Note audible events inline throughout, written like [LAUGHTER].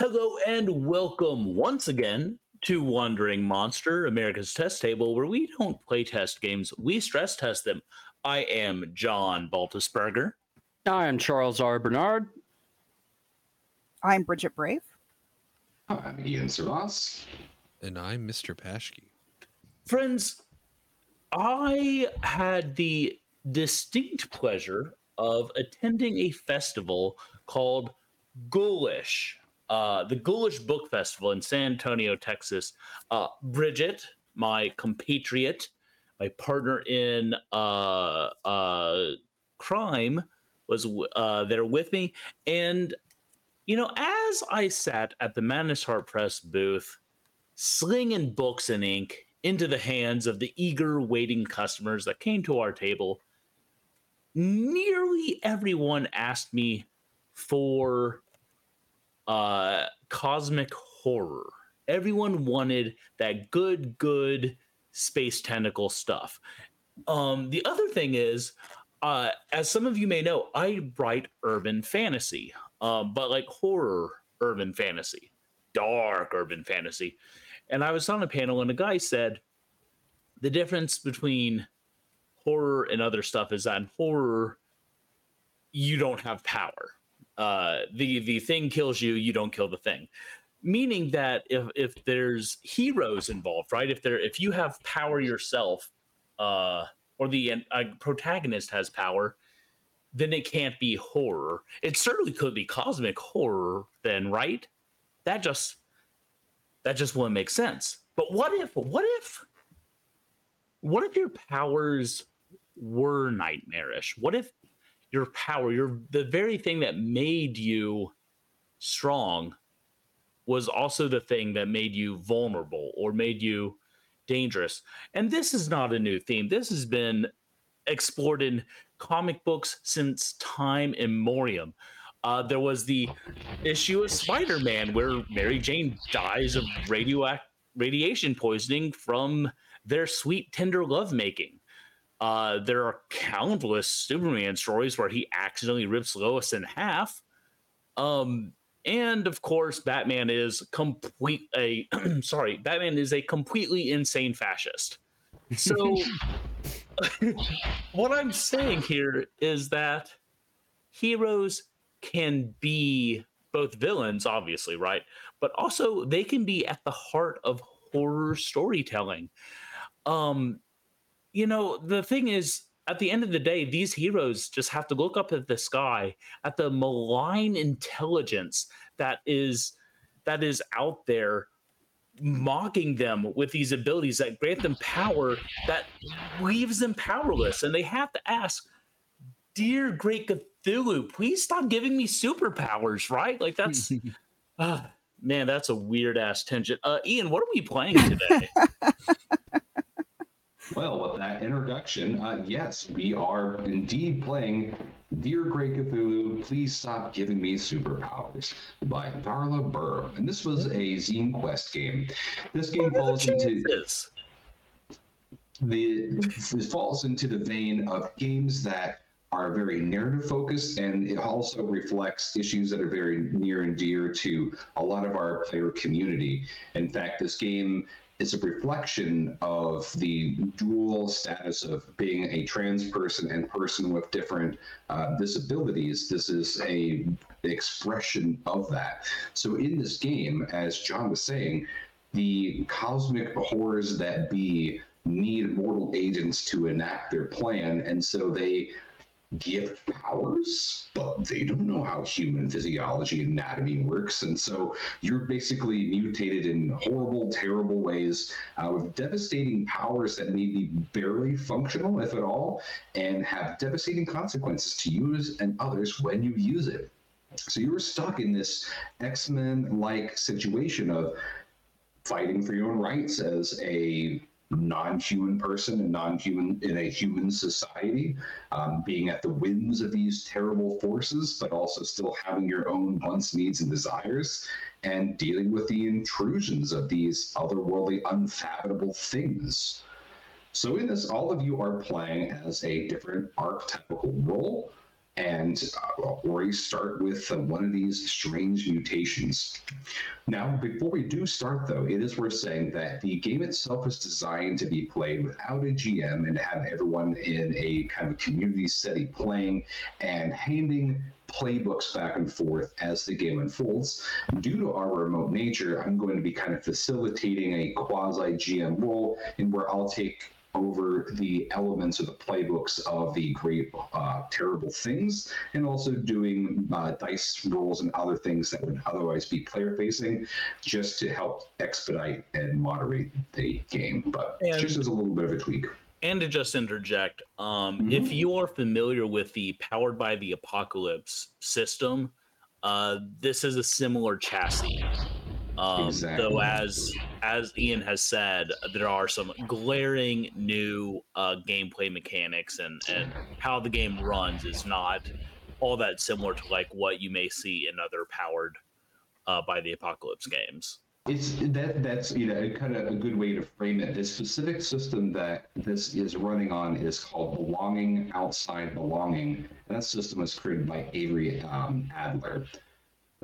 Hello and welcome once again to Wandering Monster, America's test table, where we don't play test games, we stress test them. I am John Baltisberger. I am Charles R. Bernard. I'm Bridget Brave. I'm Ian Servas. And I'm Mr. Pashke. Friends, I had the distinct pleasure of attending a festival called Ghoulish, uh, the Ghoulish Book Festival in San Antonio, Texas. Uh, Bridget, my compatriot, my partner in uh, uh, crime, was uh, there with me. And, you know, as I sat at the Madness Heart Press booth, slinging books and ink into the hands of the eager waiting customers that came to our table, nearly everyone asked me for uh, cosmic horror. Everyone wanted that good, good space tentacle stuff. Um, the other thing is, uh, as some of you may know, I write urban fantasy, um, but like horror urban fantasy, dark urban fantasy. And I was on a panel, and a guy said the difference between horror and other stuff is that in horror, you don't have power. Uh, the the thing kills you, you don't kill the thing. Meaning that if if there's heroes involved, right? If there if you have power yourself, uh, or the uh, protagonist has power, then it can't be horror. It certainly could be cosmic horror, then, right? That just that just wouldn't make sense. But what if what if what if your powers were nightmarish? What if your power, your the very thing that made you strong was also the thing that made you vulnerable or made you dangerous. And this is not a new theme. This has been explored in comic books since time immemorial. Uh, there was the issue of Spider-Man where Mary Jane dies of radioact radiation poisoning from their sweet, tender lovemaking. Uh, there are countless Superman stories where he accidentally rips Lois in half. Um, and of course, Batman is complete a [CLEARS THROAT] sorry, Batman is a completely insane fascist. So, [LAUGHS] what I'm saying here is that heroes can be both villains, obviously, right? But also they can be at the heart of horror storytelling. Um, you know, the thing is, at the end of the day, these heroes just have to look up at the sky, at the malign intelligence that is that is out there mocking them with these abilities that grant them power that leaves them powerless. And they have to ask dear great cthulhu please stop giving me superpowers right? Like that's uh, [LAUGHS] man that's a weird ass tangent. Uh, ian what are we playing today [LAUGHS] Well, with that introduction, uh, yes, we are indeed playing Dear Great Cthulhu, Please Stop Giving Me Superpowers by Darla Burr. And this was a Zine Quest game. This game falls into the it falls into the vein of games that are very narrative focused and it also reflects issues that are very near and dear to a lot of our player community. In fact, this game is a reflection of the dual status of being a trans person and person with different uh, disabilities. This is a expression of that. So in this game, as John was saying, the cosmic horrors that be need mortal agents to enact their plan, and so they give powers, but they don't know how human physiology and anatomy works. And so you're basically mutated in horrible, terrible ways uh, with devastating powers that may be barely functional, if at all, and have devastating consequences to you and others when you use it. So you were stuck in this X Men like situation of fighting for your own rights as a non-human person and non-human in a human society, um, being at the whims of these terrible forces, but also still having your own wants, needs, and desires, and dealing with the intrusions of these otherworldly, unfathomable things. So in this, all of you are playing as a different archetypical role. And uh, or start with uh, one of these strange mutations. Now, before we do start, though, it is worth saying that the game itself is designed to be played without a GM and have everyone in a kind of community setting playing and handing playbooks back and forth as the game unfolds. Due to our remote nature, I'm going to be kind of facilitating a quasi GM role in where I'll take over the elements of the playbooks of the great uh, terrible things and also doing uh, dice rolls and other things that would otherwise be player facing just to help expedite and moderate the game but And- just as a little bit of a tweak And to just interject, um, Mhm. if you are familiar with the Powered by the Apocalypse system, uh, this is a similar chassis. Um, Exactly. Though, as as Ian has said, there are some glaring new uh, gameplay mechanics, and and how the game runs is not all that similar to like what you may see in other Powered uh, by the Apocalypse games. It's that that's you know kind of a good way to frame it. The specific system that this is running on is called Belonging Outside Belonging, and that system was created by Avery um, Alder.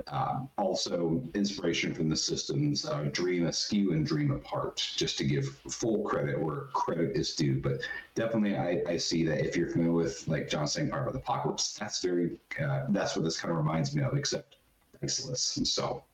Um, also, inspiration from the systems uh, Dream Askew and Dream Apart, just to give full credit where credit is due. But definitely, I, I see that if you're familiar with, like John of the Apocalypse, that's very uh, that's what this kind of reminds me of, except diceless. And so,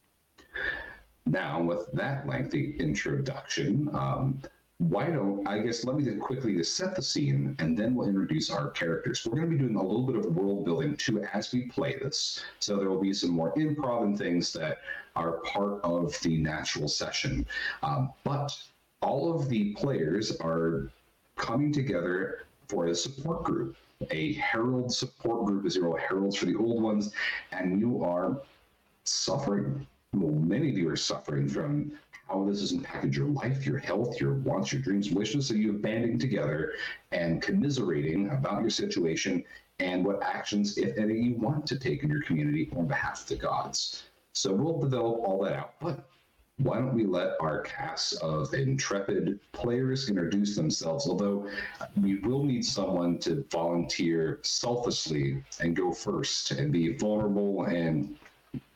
now, with that lengthy introduction, um, why don't I guess let me quickly to set the scene and then we'll introduce our characters. We're going to be doing a little bit of world building too as we play this. So there will be some more improv and things that are part of the natural session. Um, but all of the players are coming together for a support group. A herald support group is zero heralds for the old ones, and you are suffering. Well, many of you are suffering from how this has impacted your life, your health, your wants, your dreams, wishes. So you're banding together and commiserating about your situation and what actions, if any, you want to take in your community on behalf of the gods. So we'll develop all that out. But why don't we let our cast of intrepid players introduce themselves? Although we will need someone to volunteer selflessly and go first and be vulnerable and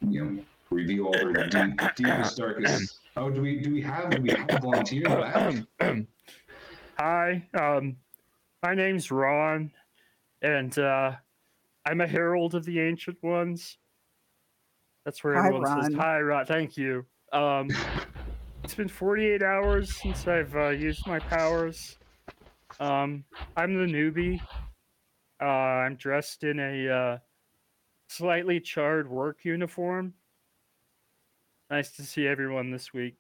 you know reveal all their deep, deepest darkest. Oh, do we do we have do we have a volunteer in the back? Hi, um, my name's Ron, and uh, I'm a herald of the ancient ones. That's where Hi, everyone says Ron. hi, Ron. Thank you. Um, it's been 48 hours since I've uh, used my powers. Um, I'm the newbie. Uh, I'm dressed in a uh, slightly charred work uniform. Nice to see everyone this week.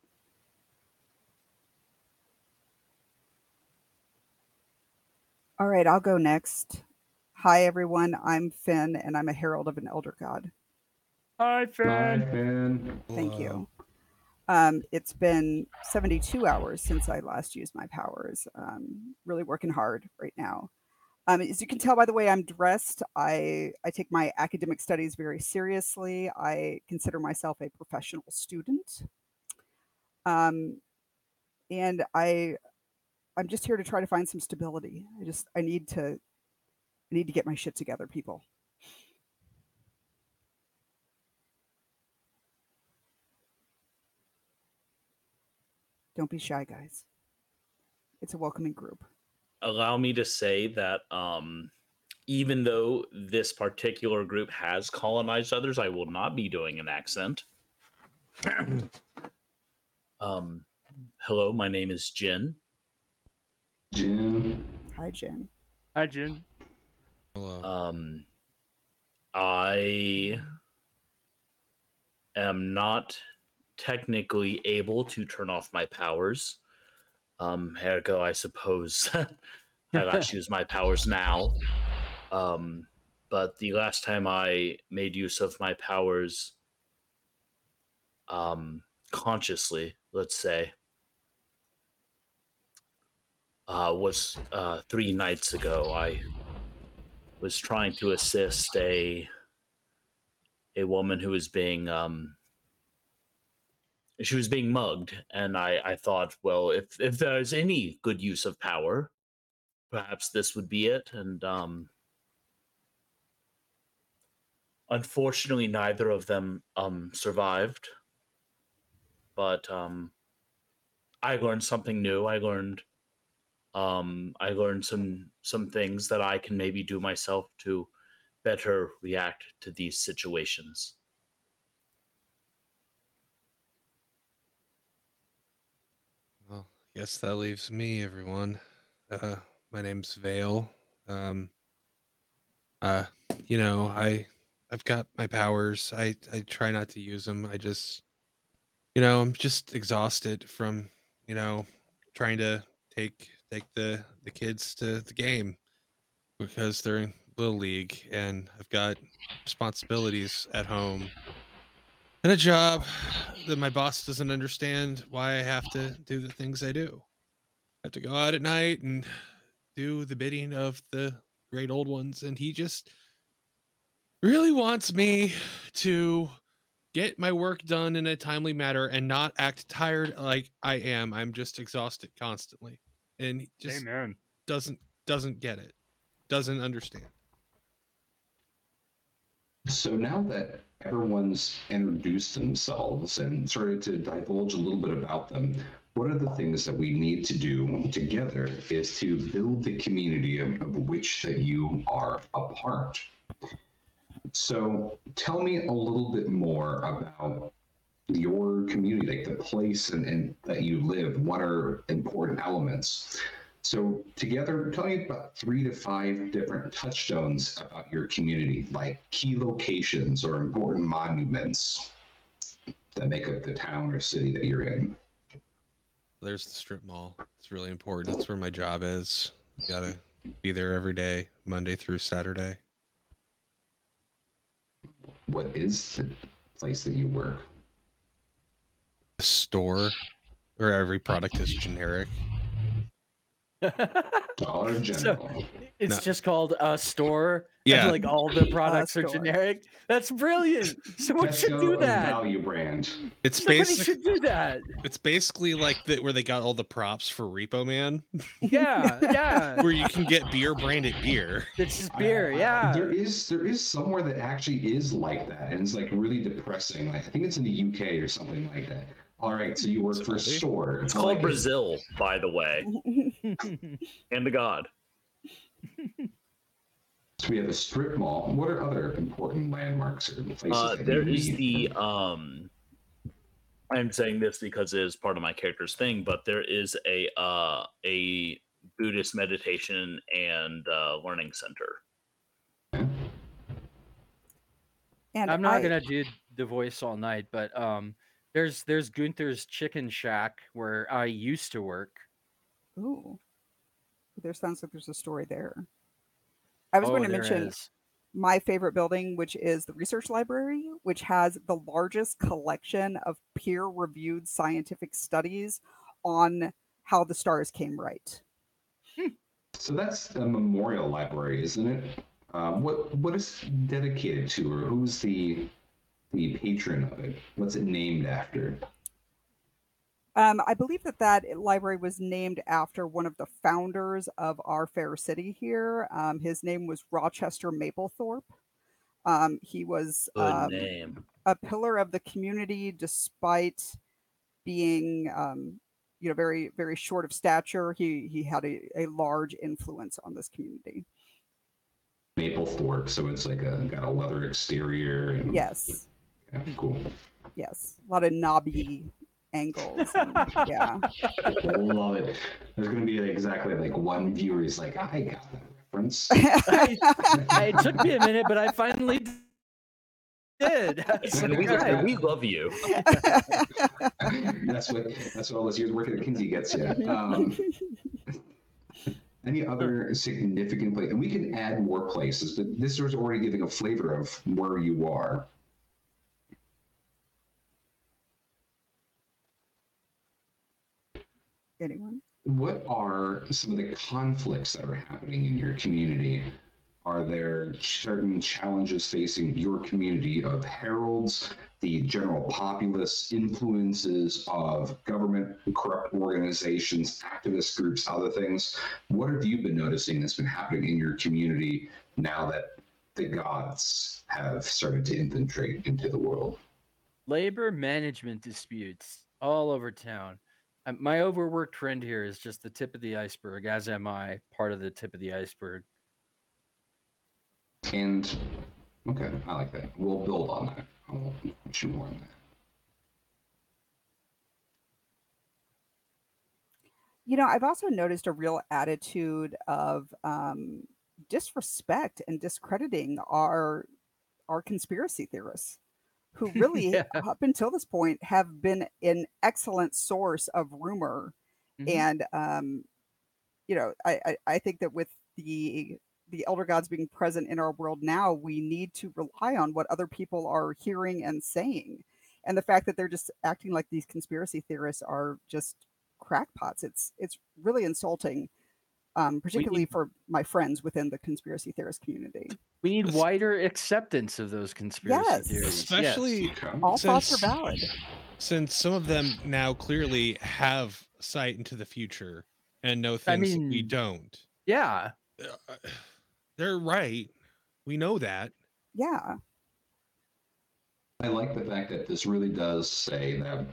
All right, I'll go next. Hi, everyone. I'm Finn, and I'm a herald of an elder god. Hi, Bye, Finn. Finn. Thank you. Um, it's been 72 hours since I last used my powers. Um, really working hard right now. Um, as you can tell by the way I'm dressed, I, I take my academic studies very seriously. I consider myself a professional student. Um, and I I'm just here to try to find some stability. I just I need to I need to get my shit together, people. Don't be shy, guys. It's a welcoming group. Allow me to say that um even though this particular group has colonized others i will not be doing an accent [CLEARS THROAT] um hello my name is jin Jim. Hi, Jin. Hi, Jin. Hello. um i am not technically able to turn off my powers um ergo i suppose [LAUGHS] [LAUGHS] i got to use my powers now. Um but the last time i made use of my powers um consciously let's say uh was uh three nights ago i was trying to assist a a woman who was being um she was being mugged and i i thought well if if there's any good use of power perhaps this would be it and um unfortunately, neither of them um, survived. But um, I learned something new. I learned um, I learned some some things that I can maybe do myself to better react to these situations. Yes, that leaves me, everyone. Uh, my name's Vale. Um, uh, you know, I, I've got my powers. I, I try not to use them. I just, you know, I'm just exhausted from, you know, trying to take take the the kids to the game because they're in little league and I've got responsibilities at home and a job that my boss doesn't understand why I have to do the things I do. I have to go out at night and do the bidding of the great old ones, and he just really wants me to get my work done in a timely manner and not act tired like I am. I'm just exhausted constantly, and he just Amen. doesn't doesn't get it, doesn't understand. So now that everyone's introduced themselves and started to divulge a little bit about them, one of the things that we need to do together is to build the community of, of which that you are a part. So tell me a little bit more about your community, like the place and, and that you live. What are important elements? So together, tell me about three to five different touchstones about your community, like key locations or important monuments that make up the town or city that you're in. There's the strip mall. It's really important. That's where my job is. You Gotta be there every day, Monday through Saturday. What is the place that you work? A store where every product is generic. [LAUGHS] Dollar So, it's No. just called a store. Yeah. And like all the [LAUGHS] products are store. generic. That's brilliant. Someone should Tesco do that. Value brand. It's Somebody basic. should do that. It's basically like the, where they got all the props for Repo Man, [LAUGHS] Yeah, yeah. where you can get beer branded beer. It's just beer. I- I- Yeah. There is there is somewhere that actually is like that, and it's like really depressing. Like I think it's in the UK or something like that. All right, so you work for a store. It's called a- Brazil, by the way, and the God. [LAUGHS] So we have a strip mall. What are other important landmarks or places? Uh, that there you is need? the um. I'm saying this because it is part of my character's thing, but there is a uh, a Buddhist meditation and uh, learning center. and I'm not I- gonna do the voice all night, but um, there's there's Gunther's Chicken Shack where I used to work. Ooh, there sounds like there's a story there. I was Oh, going to there mention is. my favorite building, which is the research library, which has the largest collection of peer-reviewed scientific studies on how the stars came right. So that's a memorial library, isn't it? Um, what what is dedicated to, or who's the the patron of it? What's it named after? Um, I believe that that library was named after one of the founders of our fair city here. Um, his name was Rochester Maplethorpe. Um, he was Good um, name. a pillar of the community despite being um, you know very very short of stature he he had a, a large influence on this community Maplethorpe. So it's like a got a leather exterior. And, yes yeah, cool. yes a lot of knobby angles and, [LAUGHS] yeah Love it. There's gonna be exactly like one viewer is like, I got that reference. [LAUGHS] I, it took me a minute, but I finally did. [LAUGHS] And we, like, and we love you. that's what that's what all those years working at Kinsey gets you. Um, any other significant place, and we can add more places, but this is already giving a flavor of where you are. Anyone What are some of the conflicts that are happening in your community? Are there certain challenges facing your community of heralds, the general populace, influences of government, corrupt organizations, activist groups, other things? What have you been noticing that's been happening in your community now that the gods have started to infiltrate into the world. Labor management disputes all over town. Uh, My overworked friend here is just the tip of the iceberg, as am I, part of the tip of the iceberg. And okay, I like that. We'll build on that. I'll mention more on that. You know, I've also noticed a real attitude of um, disrespect and discrediting our our conspiracy theorists, who [LAUGHS] really, Yeah. up until this point, have been an excellent source of rumor. Mhm. And um, you know, I, I I think that with the the elder gods being present in our world now, we need to rely on what other people are hearing and saying. And the fact that they're just acting like these conspiracy theorists are just crackpots, it's it's really insulting, um, particularly for my friends within the conspiracy theorist community. We need It's- wider acceptance of those conspiracy Yes. theories. yes. Especially Okay. All thoughts are Since- valid. since some of them now clearly have sight into the future and know I things we don't. Yeah. Uh, They're right. We know that. Yeah. I like the fact that this really does say that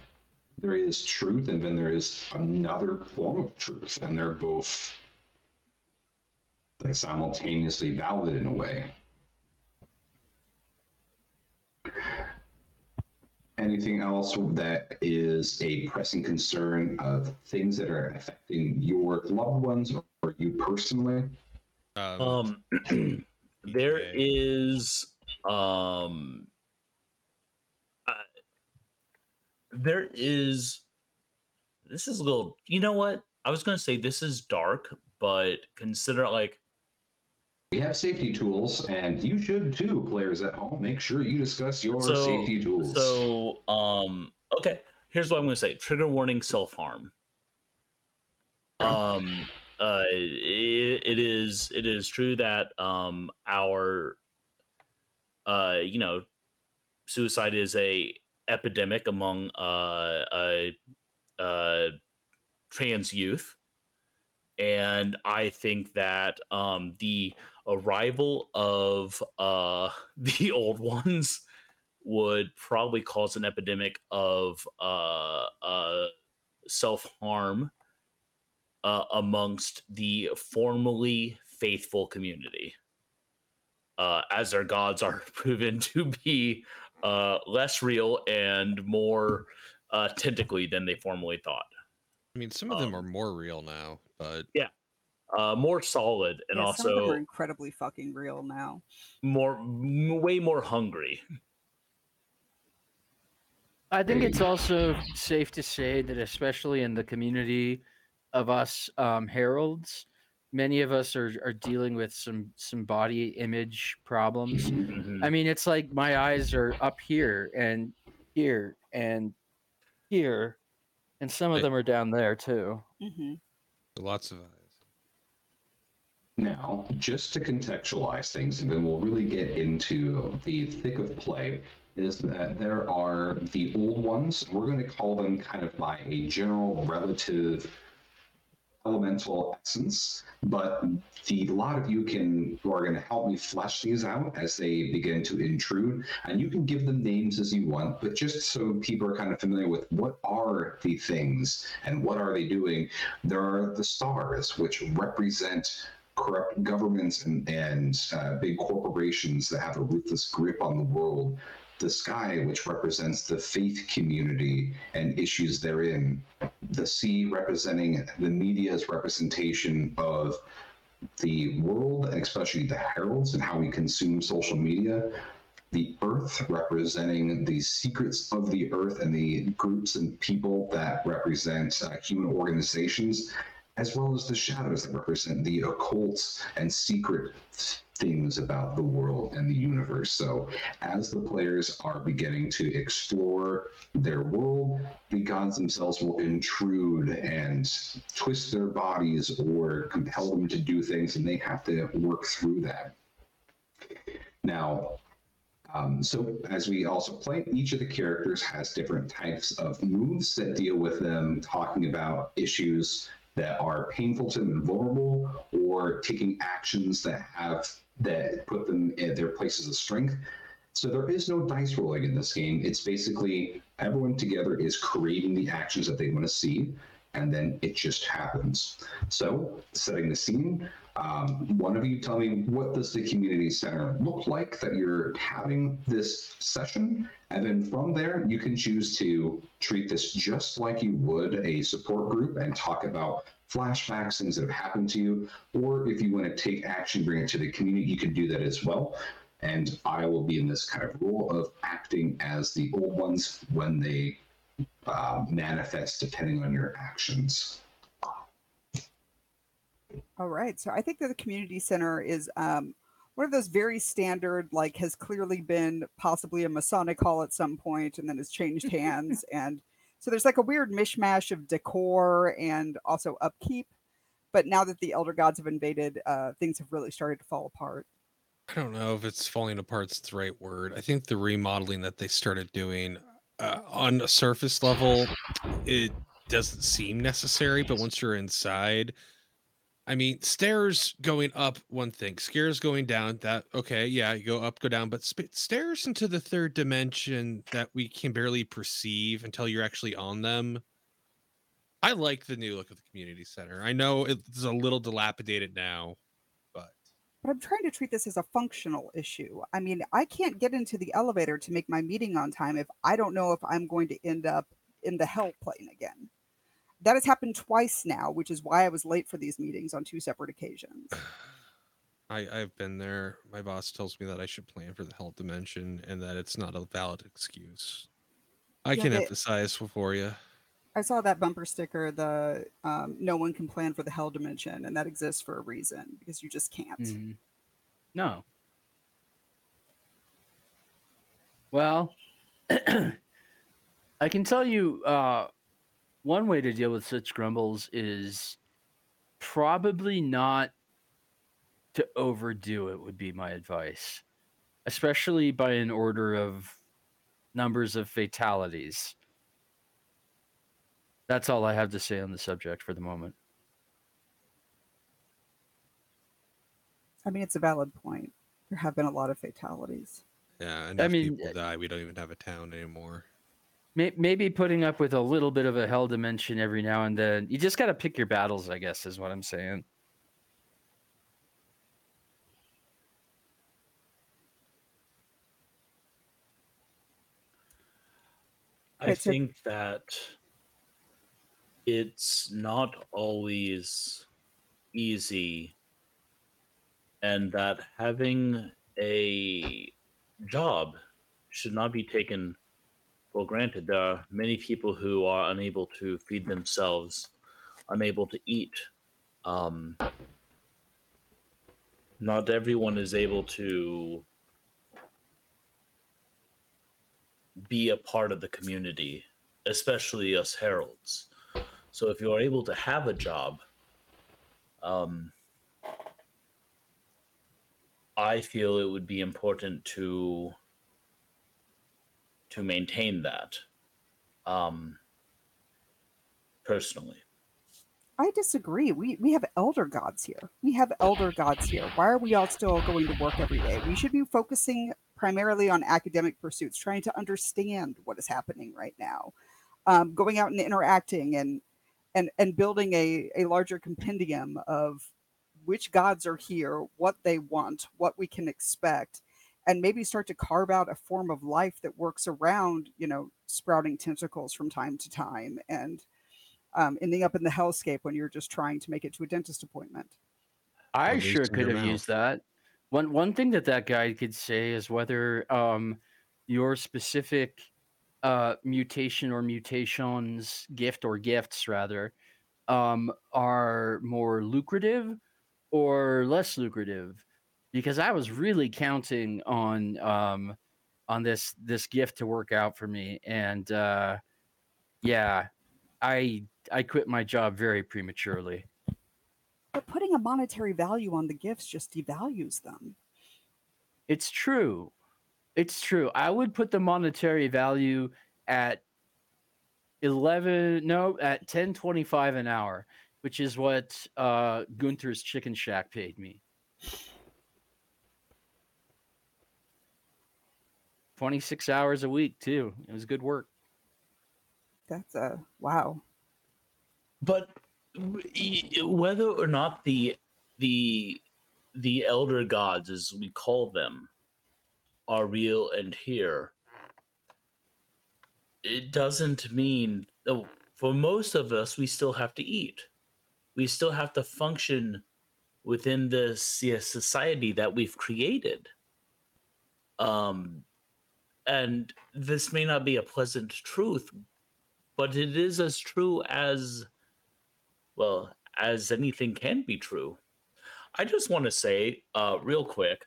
there is truth and then there is another form of truth, and they're both like simultaneously valid in a way. Anything else that is a pressing concern of things that are affecting your loved ones or you personally? Um, Um, [CLEARS THROAT] there EPA. is um, uh, there is. This is a little. You know what? I was gonna say this is dark, but consider like We have safety tools, and you should too, players at home. Make sure you discuss your So- safety tools. So, um, okay. Here's what I'm going to say: trigger warning, self harm. Um, uh, it, it is it is true that um our uh you know suicide is a epidemic among uh uh, uh trans youth, and I think that um the arrival of uh [LAUGHS] the old ones would probably cause an epidemic of uh, uh, self harm uh, amongst the formerly faithful community, uh, as their gods are [LAUGHS] proven to be uh, less real and more uh, tentacly than they formerly thought. I mean, some of them um, are more real now, but Uh, more solid and Yeah, some of them also are incredibly fucking real now. more, m- way more hungry. I think it's also safe to say that, especially in the community of us um, heralds, many of us are, are dealing with some some body image problems. Mhm. I mean, it's like my eyes are up here and here and here, and some of them are down there too. hmm lots of eyes. Now, just to contextualize things, and then we'll really get into the thick of play, is that there are the old ones. We're going to call them kind of by a general relative elemental essence, but the lot of you can who are going to help me flesh these out as they begin to intrude, and you can give them names as you want, but just so people are kind of familiar with what are the things and what are they doing, there are the stars, which represent corrupt governments and, and uh, big corporations that have a ruthless grip on the world. The sky, which represents the faith community and issues therein. The sea, representing the media's representation of the world, and especially the heralds and how we consume social media. The earth, representing the secrets of the earth and the groups and people that represent uh, human organizations as well as the shadows that represent the occult and secret things about the world and the universe. So, as the players are beginning to explore their world, the gods themselves will intrude and twist their bodies or compel them to do things, and they have to work through that. Now, um, so as we also play, each of the characters has different types of moves that deal with them talking about issues that are painful to them and vulnerable, or taking actions that have that put them in their places of strength. So there is no dice rolling in this game. It's basically everyone together is creating the actions that they want to see, and then it just happens. So setting the scene, um, one of you tell me what does the community center look like that you're having this session, and then from there you can choose to treat this just like you would a support group and talk about flashbacks, things that have happened to you, or if you want to take action, bring it to the community, you can do that as well. And I will be in this kind of role of acting as the old ones when they uh, manifest, depending on your actions. All right. So I think that the community center is um, one of those very standard, like has clearly been possibly a Masonic hall at some point and then has changed hands. [LAUGHS] and so there's like a weird mishmash of decor and also upkeep. But now that the elder gods have invaded, uh, things have really started to fall apart. I don't know if it's falling apart's the right word. I think the remodeling that they started doing uh, on a surface level, it doesn't seem necessary, but once you're inside, I mean, stairs going up, one thing, stairs going down, that okay, yeah, you go up, go down, but sp- stairs into the third dimension that we can barely perceive until you're actually on them. I like the new look of the community center. I know it's a little dilapidated now, but but I'm trying to treat this as a functional issue. I mean, I can't get into the elevator to make my meeting on time if I don't know if I'm going to end up in the hell plane again. That has happened twice now, which is why I was late for these meetings on two separate occasions. [SIGHS] I, I've been there. My boss tells me that I should plan for the hell dimension and that it's not a valid excuse. I Yeah, can but- emphasize for you. I saw that bumper sticker, the um, no one can plan for the hell dimension, and that exists for a reason because you just can't. Mhm. No. Well, [CLEARS THROAT] I can tell you uh, one way to deal with such grumbles is probably not to overdo it, would be my advice, especially by an order of numbers of fatalities. That's all I have to say on the subject for the moment. I mean, it's a valid point. There have been a lot of fatalities. Yeah, enough mean, people die. We don't even have a town anymore. May- Maybe putting up with a little bit of a hell dimension every now and then. You just got to pick your battles, I guess, is what I'm saying. I think that it's not always easy, and that having a job should not be taken for granted. There are many people who are unable to feed themselves, unable to eat. Um, not everyone is able to be a part of the community, especially us heralds. So if you are able to have a job, um, I feel it would be important to to maintain that. Um, personally, I disagree. We we have elder gods here. We have elder gods here. Why are we all still going to work every day? We should be focusing primarily on academic pursuits, trying to understand what is happening right now, um, going out and interacting and and and building a a larger compendium of which gods are here, what they want, what we can expect, and maybe start to carve out a form of life that works around you know sprouting tentacles from time to time and um, ending up in the hellscape when you're just trying to make it to a dentist appointment. I sure could have mouth. used that. One one thing that that guy could say is whether um, your specific uh, mutation or mutations, gift or gifts rather, um, are more lucrative or less lucrative. Because I was really counting on um, on this this gift to work out for me, and uh, yeah, I I quit my job very prematurely. But putting a monetary value on the gifts just devalues them. It's true. It's true. I would put the monetary value at 11 no, at 1025 an hour. which is what uh, Gunther's Chicken Shack paid me. 26 hours a week, too. It was good work. That's a wow. But whether or not the the the elder gods, as we call them, are real and here, it doesn't mean oh, for most of us we still have to eat. We still have to function within the so- society that we've created. Um, and this may not be a pleasant truth, but it is as true as well as anything can be true. I just want to say, uh, real quick,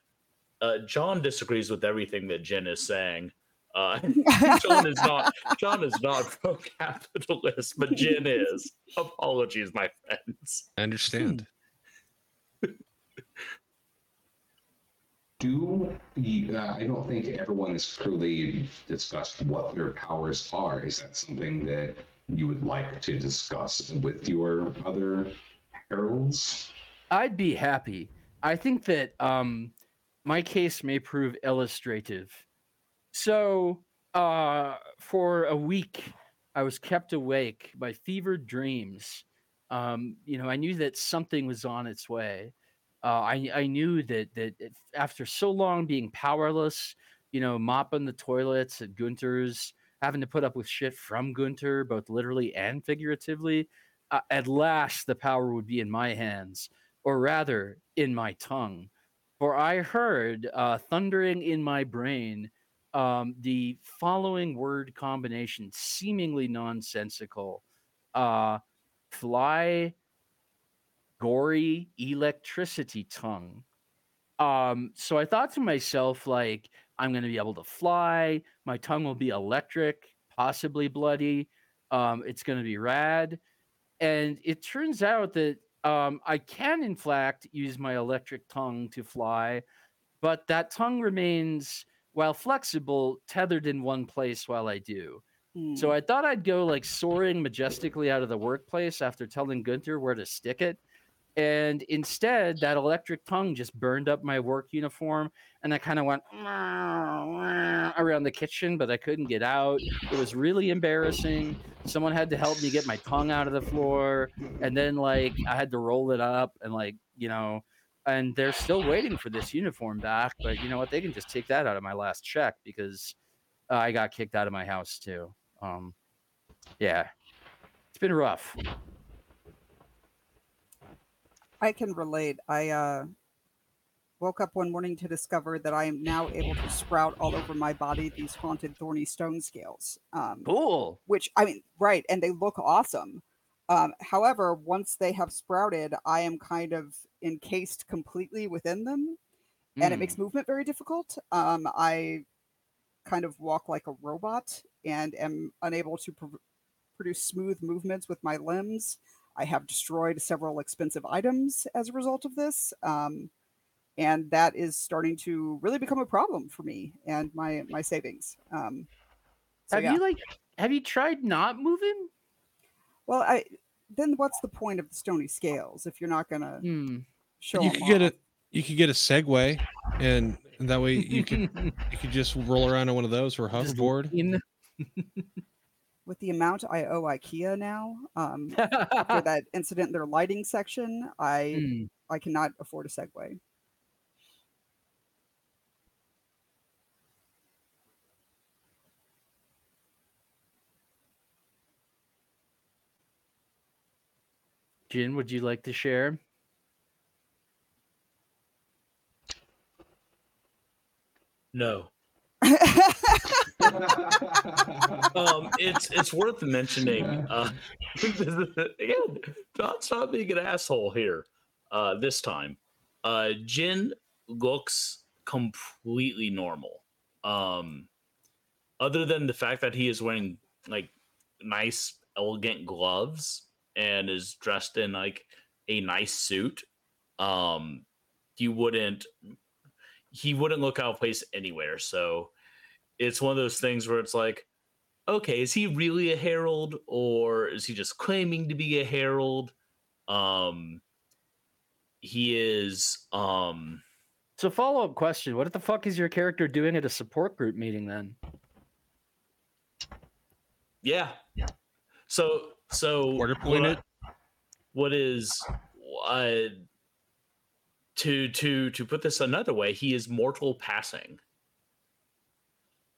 uh, John disagrees with everything that Jen is saying. Uh, [LAUGHS] John is not John is not [LAUGHS] pro-capitalist, but Jen is. Apologies, my friends. I understand. Do uh, I don't think everyone has truly discussed what their powers are. Is that something that you would like to discuss with your other heralds? I'd be happy. I think that um, my case may prove illustrative. So, uh, for a week, I was kept awake by fevered dreams. Um, you know, I knew that something was on its way. Uh, I I knew that that after so long being powerless, you know, mopping the toilets at Gunther's, having to put up with shit from Gunter, both literally and figuratively, uh, at last the power would be in my hands or rather in my tongue. For I heard uh, thundering in my brain um, the following word combination, seemingly nonsensical uh, fly, gory, electricity tongue. Um, so I thought to myself, like, I'm going to be able to fly. My tongue will be electric, possibly bloody. Um, it's going to be rad. And it turns out that um, I can, in fact, use my electric tongue to fly, but that tongue remains, while flexible, tethered in one place while I do. Hmm. So I thought I'd go like soaring majestically out of the workplace after telling Gunther where to stick it. And instead, that electric tongue just burned up my work uniform, and I kind of went around the kitchen, but I couldn't get out. It was really embarrassing. Someone had to help me get my tongue out of the floor, and then like I had to roll it up, and like you know, and they're still waiting for this uniform back. But you know what? They can just take that out of my last check because uh, I got kicked out of my house too. Um, yeah, it's been rough. I can relate. I uh, woke up one morning to discover that I am now able to sprout all over my body these haunted thorny stone scales. Um, Cool. which I mean, right, and they look awesome. Um, however, once they have sprouted, I am kind of encased completely within them, and it Mm. makes movement very difficult. Um, I kind of walk like a robot and am unable to pr- produce smooth movements with my limbs. I have destroyed several expensive items as a result of this. Um, and that is starting to really become a problem for me and my my savings. Um, so have yeah. you like have you tried not moving? Well, I then what's the point of the stony scales if you're not gonna Hmm. show you 'em could get a you could get a Segway, and and that way you can [LAUGHS] you could just roll around on one of those or Just hoverboard. Lean. with the amount I owe IKEA now um, after [LAUGHS] that incident in their lighting section. I Hmm. I cannot afford a Segway. Jin, would you like to share? No. Um, it's it's worth mentioning. Uh, [LAUGHS] again, stop being an asshole here. Uh, this time, uh, Jin looks completely normal. Um, other than the fact that he is wearing like nice, elegant gloves and is dressed in like a nice suit, um, you wouldn't he wouldn't look out of place anywhere. So it's one of those things where it's like, okay, is he really a herald or is he just claiming to be a herald? Um, he is um So follow up question: What the fuck is your character doing at a support group meeting then? yeah yeah. so so Quarter what point it? what is uh to to to put this another way he is mortal passing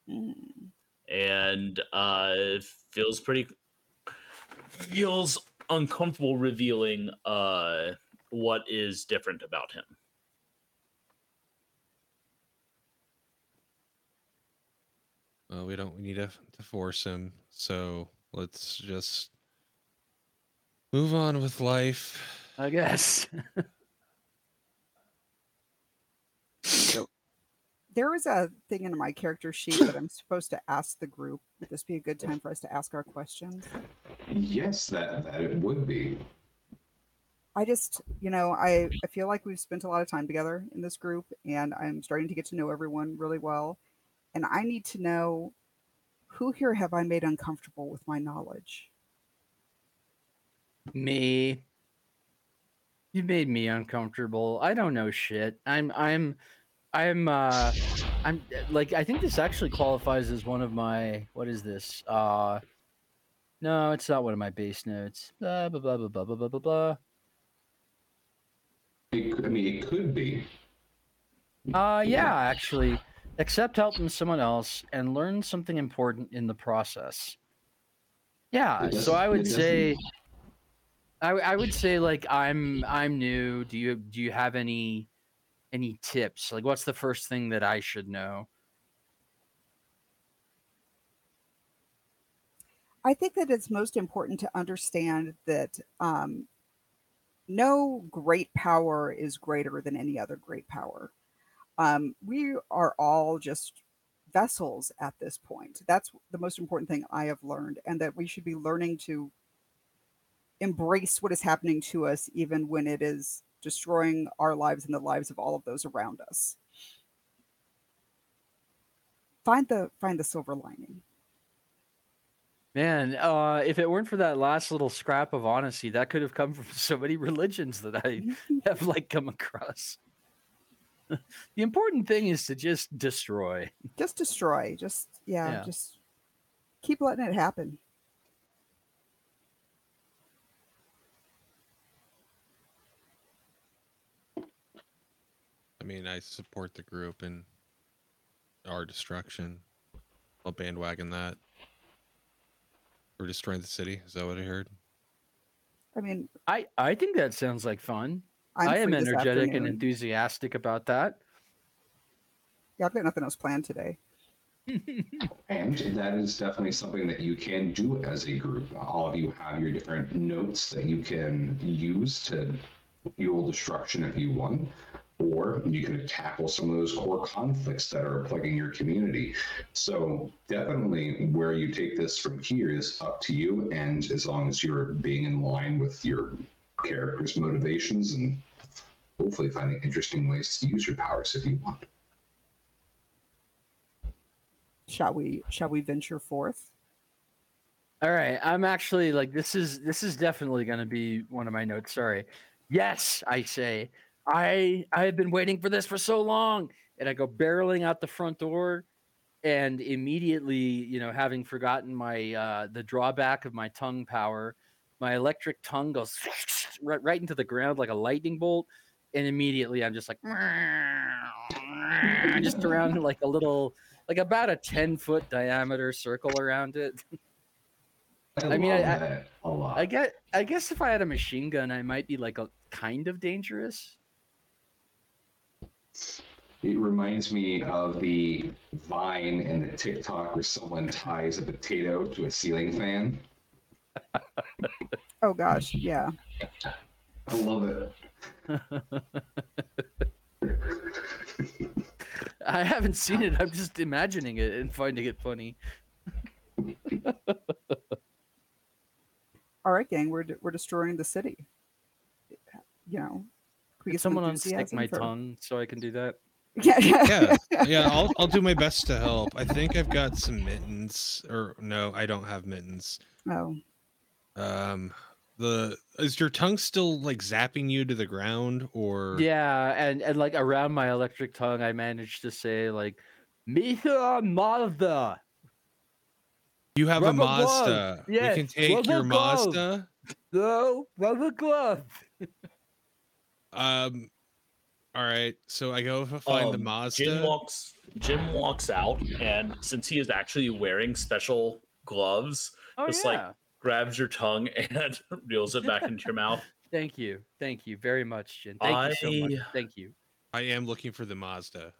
Mm. and uh feels pretty feels uncomfortable revealing uh what is different about him Well, we don't we need to, to force him. So let's just move on with life. I guess. [LAUGHS] There is a thing in my character sheet that I'm supposed to ask the group. Would this be a good time for us to ask our questions? Yes, that, that it would be. I just, you know, I, I feel like we've spent a lot of time together in this group and I'm starting to get to know everyone really well. And I need to know who here have I made uncomfortable with my knowledge? me. You made me uncomfortable. I don't know shit. I'm I'm I'm uh I'm like I think this actually qualifies as one of my what is this? Uh no, it's not one of my base notes. Blah blah blah blah blah blah blah blah. It, I mean, it could be. Uh yeah, actually, accept help from someone else and learn something important in the process. Yeah, so I would say, I, I would say like I'm I'm new. Do you do you have any any tips? Like what's the first thing that I should know? I think that it's most important to understand that um, no great power is greater than any other great power. Um, we are all just vessels at this point. That's the most important thing I have learned, and that we should be learning to embrace what is happening to us, even when it is destroying our lives and the lives of all of those around us. Find the find the silver lining. Man, uh, if it weren't for that last little scrap of honesty, that could have come [LAUGHS] from so many religions that I [LAUGHS] have like come across. [LAUGHS] the important thing is to just destroy. just destroy just yeah, Yeah. just keep letting it happen I mean, I support the group and our destruction. I'll bandwagon that. We're destroying the city. Is that what I heard? i mean I I think that sounds like fun. I'm I am energetic and enthusiastic about that. yeah i've got nothing else planned today [LAUGHS] And that is definitely something that you can do as a group. All of you have your different notes that you can use to fuel destruction if you want, or you can tackle some of those core conflicts that are plaguing your community. So definitely where you take this from here is up to you. And as long as you're being in line with your character's motivations and hopefully finding interesting ways to use your powers if you want. shall we shall we venture forth All right, I'm actually like this is this is definitely going to be one of my notes. Sorry. Yes, I say. I I have been waiting for this for so long and I go barreling out the front door and immediately, you know, having forgotten my uh the drawback of my tongue power, my electric tongue goes [LAUGHS] right right into the ground like a lightning bolt and immediately I'm just like I'm [LAUGHS] just around like a little like about a 10 foot diameter circle around it. I, I mean, I- I- that a lot. I get. I guess if I had a machine gun, I might be like a kind of dangerous. It reminds me of the Vine and the TikTok where someone ties a potato to a ceiling fan. [LAUGHS] oh gosh yeah I love it. [LAUGHS] I haven't seen it. I'm just imagining it and finding it funny. [LAUGHS] all right gang we're de- we're destroying the city you know can we Can get some someone unstick enthusiasm my for- tongue so I can do that? yeah Yeah, yeah. [LAUGHS] I'll I'll do my best to help. I think I've got some mittens, or no, I don't have mittens. oh Um, the is your tongue still like zapping you to the ground or Yeah, and and like around my electric tongue, I managed to say like, "Misa Mazda." you have a Rubber glove. Mazda? Yes, we can take rubber your glove. Mazda. No, rubber glove. [LAUGHS] Um, all right. So I go to find the Um, Mazda. Jim walks. Jim walks out, and since he is actually wearing special gloves, Oh Just yeah. like- grabs your tongue and [LAUGHS] reels it back into your mouth. [LAUGHS] Thank you, thank you very much, Jim. Thank you so much. I- Thank you. I am looking for the Mazda.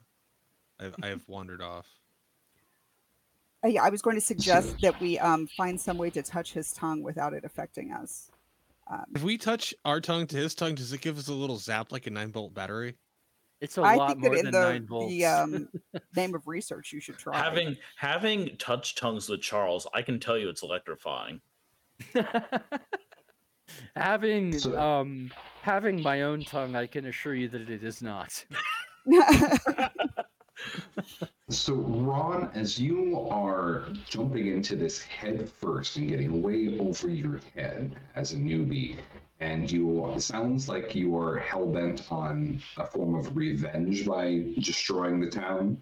I've, I have wandered off. Yeah, I was going to suggest [LAUGHS] that we um, find some way to touch his tongue without it affecting us. Um, If we touch our tongue to his tongue, does it give us a little zap like a nine volt battery? It's a I lot think that more in than the, nine volts. the um, [LAUGHS] name of research, you should try. Having having touched tongues with Charles, I can tell you it's electrifying. [LAUGHS] having So- um having my own tongue, I can assure you that it is not. [LAUGHS] So, Ron, as you are jumping into this head first and getting way over your head as a newbie, and you it sounds like you are hell bent on a form of revenge by destroying the town.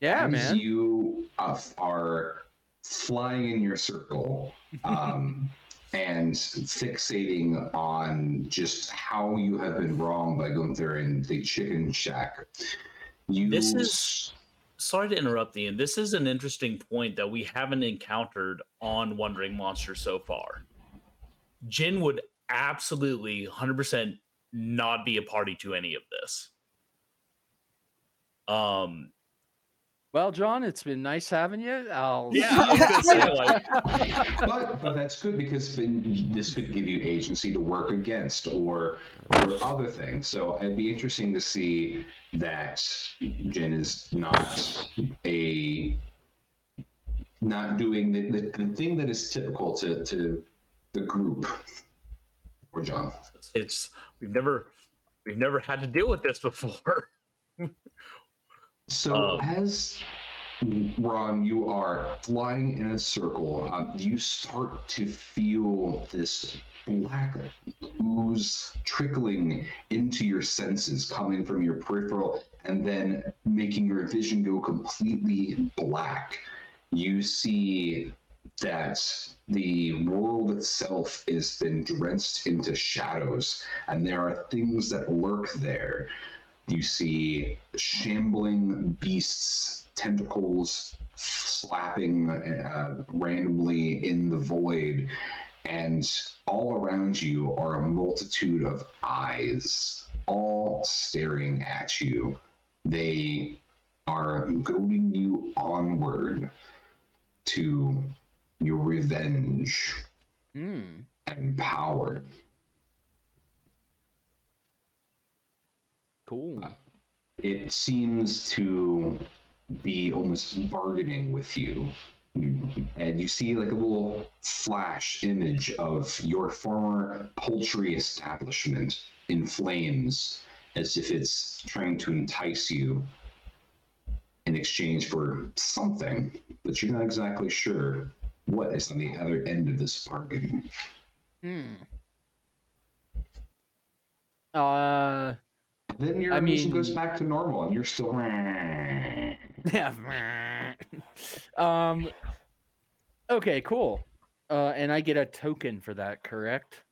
Yeah, as man. you uh, are flying in your circle [LAUGHS] um, and fixating on just how you have been wrong by Gunther and the chicken shack. You This is- Sorry to interrupt, Ian. This is an interesting point that we haven't encountered on Wandering Monster so far. Jin would absolutely 100% not be a party to any of this. Um, Well, John, it's been nice having you. I'll yeah, I was gonna say, like, [LAUGHS] but, but that's good because then this could give you agency to work against or or other things. So it'd be interesting to see that Jen is not a not doing the, the, the thing that is typical to, to the group or John. it's we've never we've never had to deal with this before. [LAUGHS] So Um, as Ron, you are flying in a circle. Um, you start to feel this black ooze trickling into your senses, coming from your peripheral, and then making your vision go completely black. You see that the world itself is then drenched into shadows, and there are things that lurk there. You see shambling beasts, tentacles slapping uh, randomly in the void, and all around you are a multitude of eyes, all staring at you. They are goading you onward to your revenge Hmm. and power. Cool. it seems to be almost bargaining with you. And you see like a little flash image of your former poultry establishment in flames as if it's trying to entice you in exchange for something, but you're not exactly sure what is on the other end of this bargain. Hmm. Uh. Then your I vision goes back to normal and you're still [LAUGHS] Yeah. [LAUGHS] um. Okay. Cool. Uh, and I get a token for that, correct?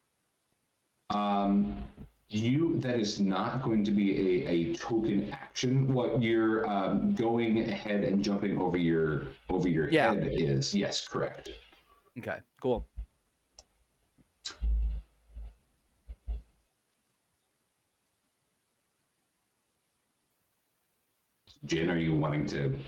Um, you that is not going to be a, a token action. What you're um, going ahead and jumping over your over your Yeah. head is yes, correct. Okay. Cool. Jen, are you wanting to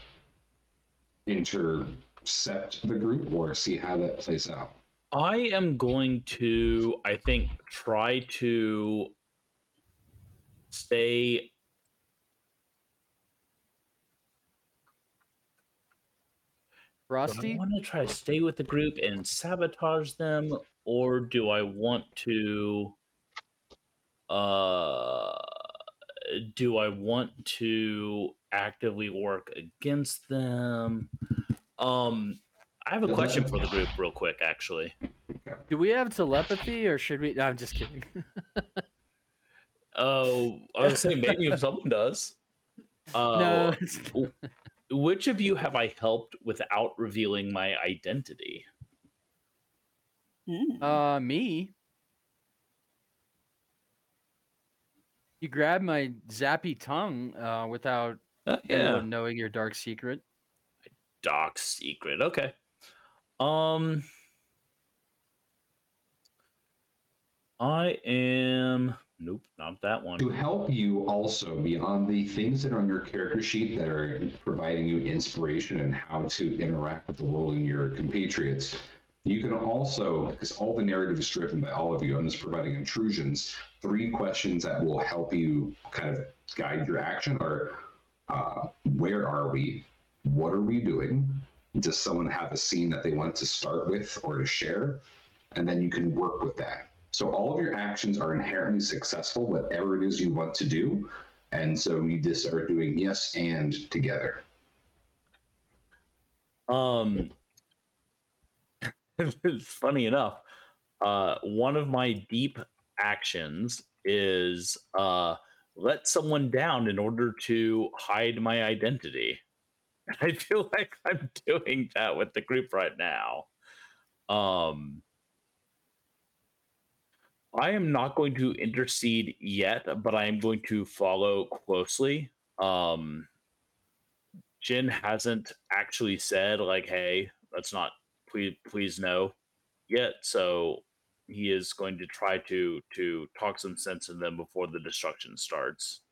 intercept the group or see how that plays out? I am going to, I think, try to stay. Do I want to try to stay with the group and sabotage them, or do I want to? Uh, do I want to actively work against them? Um, I have a question for the group, real quick, actually. Do we have telepathy or should we? No, I'm just kidding. Oh, I was saying maybe if someone does. [LAUGHS] Uh, no. Which of you have I helped without revealing my identity? Uh, me. You grabbed my zappy tongue uh, without Uh, anyone knowing your dark secret. Dark secret. Okay. Um I am nope, not that one. To help you also beyond the things that are on your character sheet that are providing you inspiration and how to interact with the world and your compatriots, you can also, because all the narrative is driven by all of you, I'm just providing intrusions. Three questions that will help you kind of guide your action are uh, where are we? What are we doing? Does someone have a scene that they want to start with or to share? And then you can work with that. So all of your actions are inherently successful, whatever it is you want to do. And so you just are doing yes and together. Um [LAUGHS] it's funny enough. Uh one of my deep actions is uh let someone down in order to hide my identity. [LAUGHS] I feel like I'm doing that with the group right now. Um I am not going to intercede yet, but I am going to follow closely. Um Jin hasn't actually said like, "Hey, let's not please please no," yet. So he is going to try to to talk some sense in them before the destruction starts.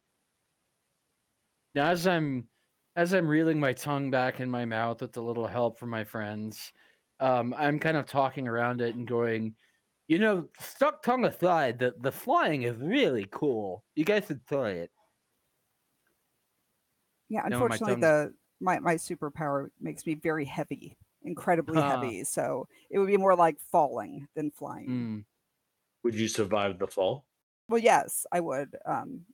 Now, as I'm as I'm reeling my tongue back in my mouth with a little help from my friends, um, I'm kind of talking around it and going, you know, stuck tongue aside, the the flying is really cool. You guys should try it. Yeah, No, my unfortunately, the my my superpower makes me very heavy, incredibly Huh. heavy. So it would be more like falling than flying. Mm. Would you survive the fall? Well, yes, I would um,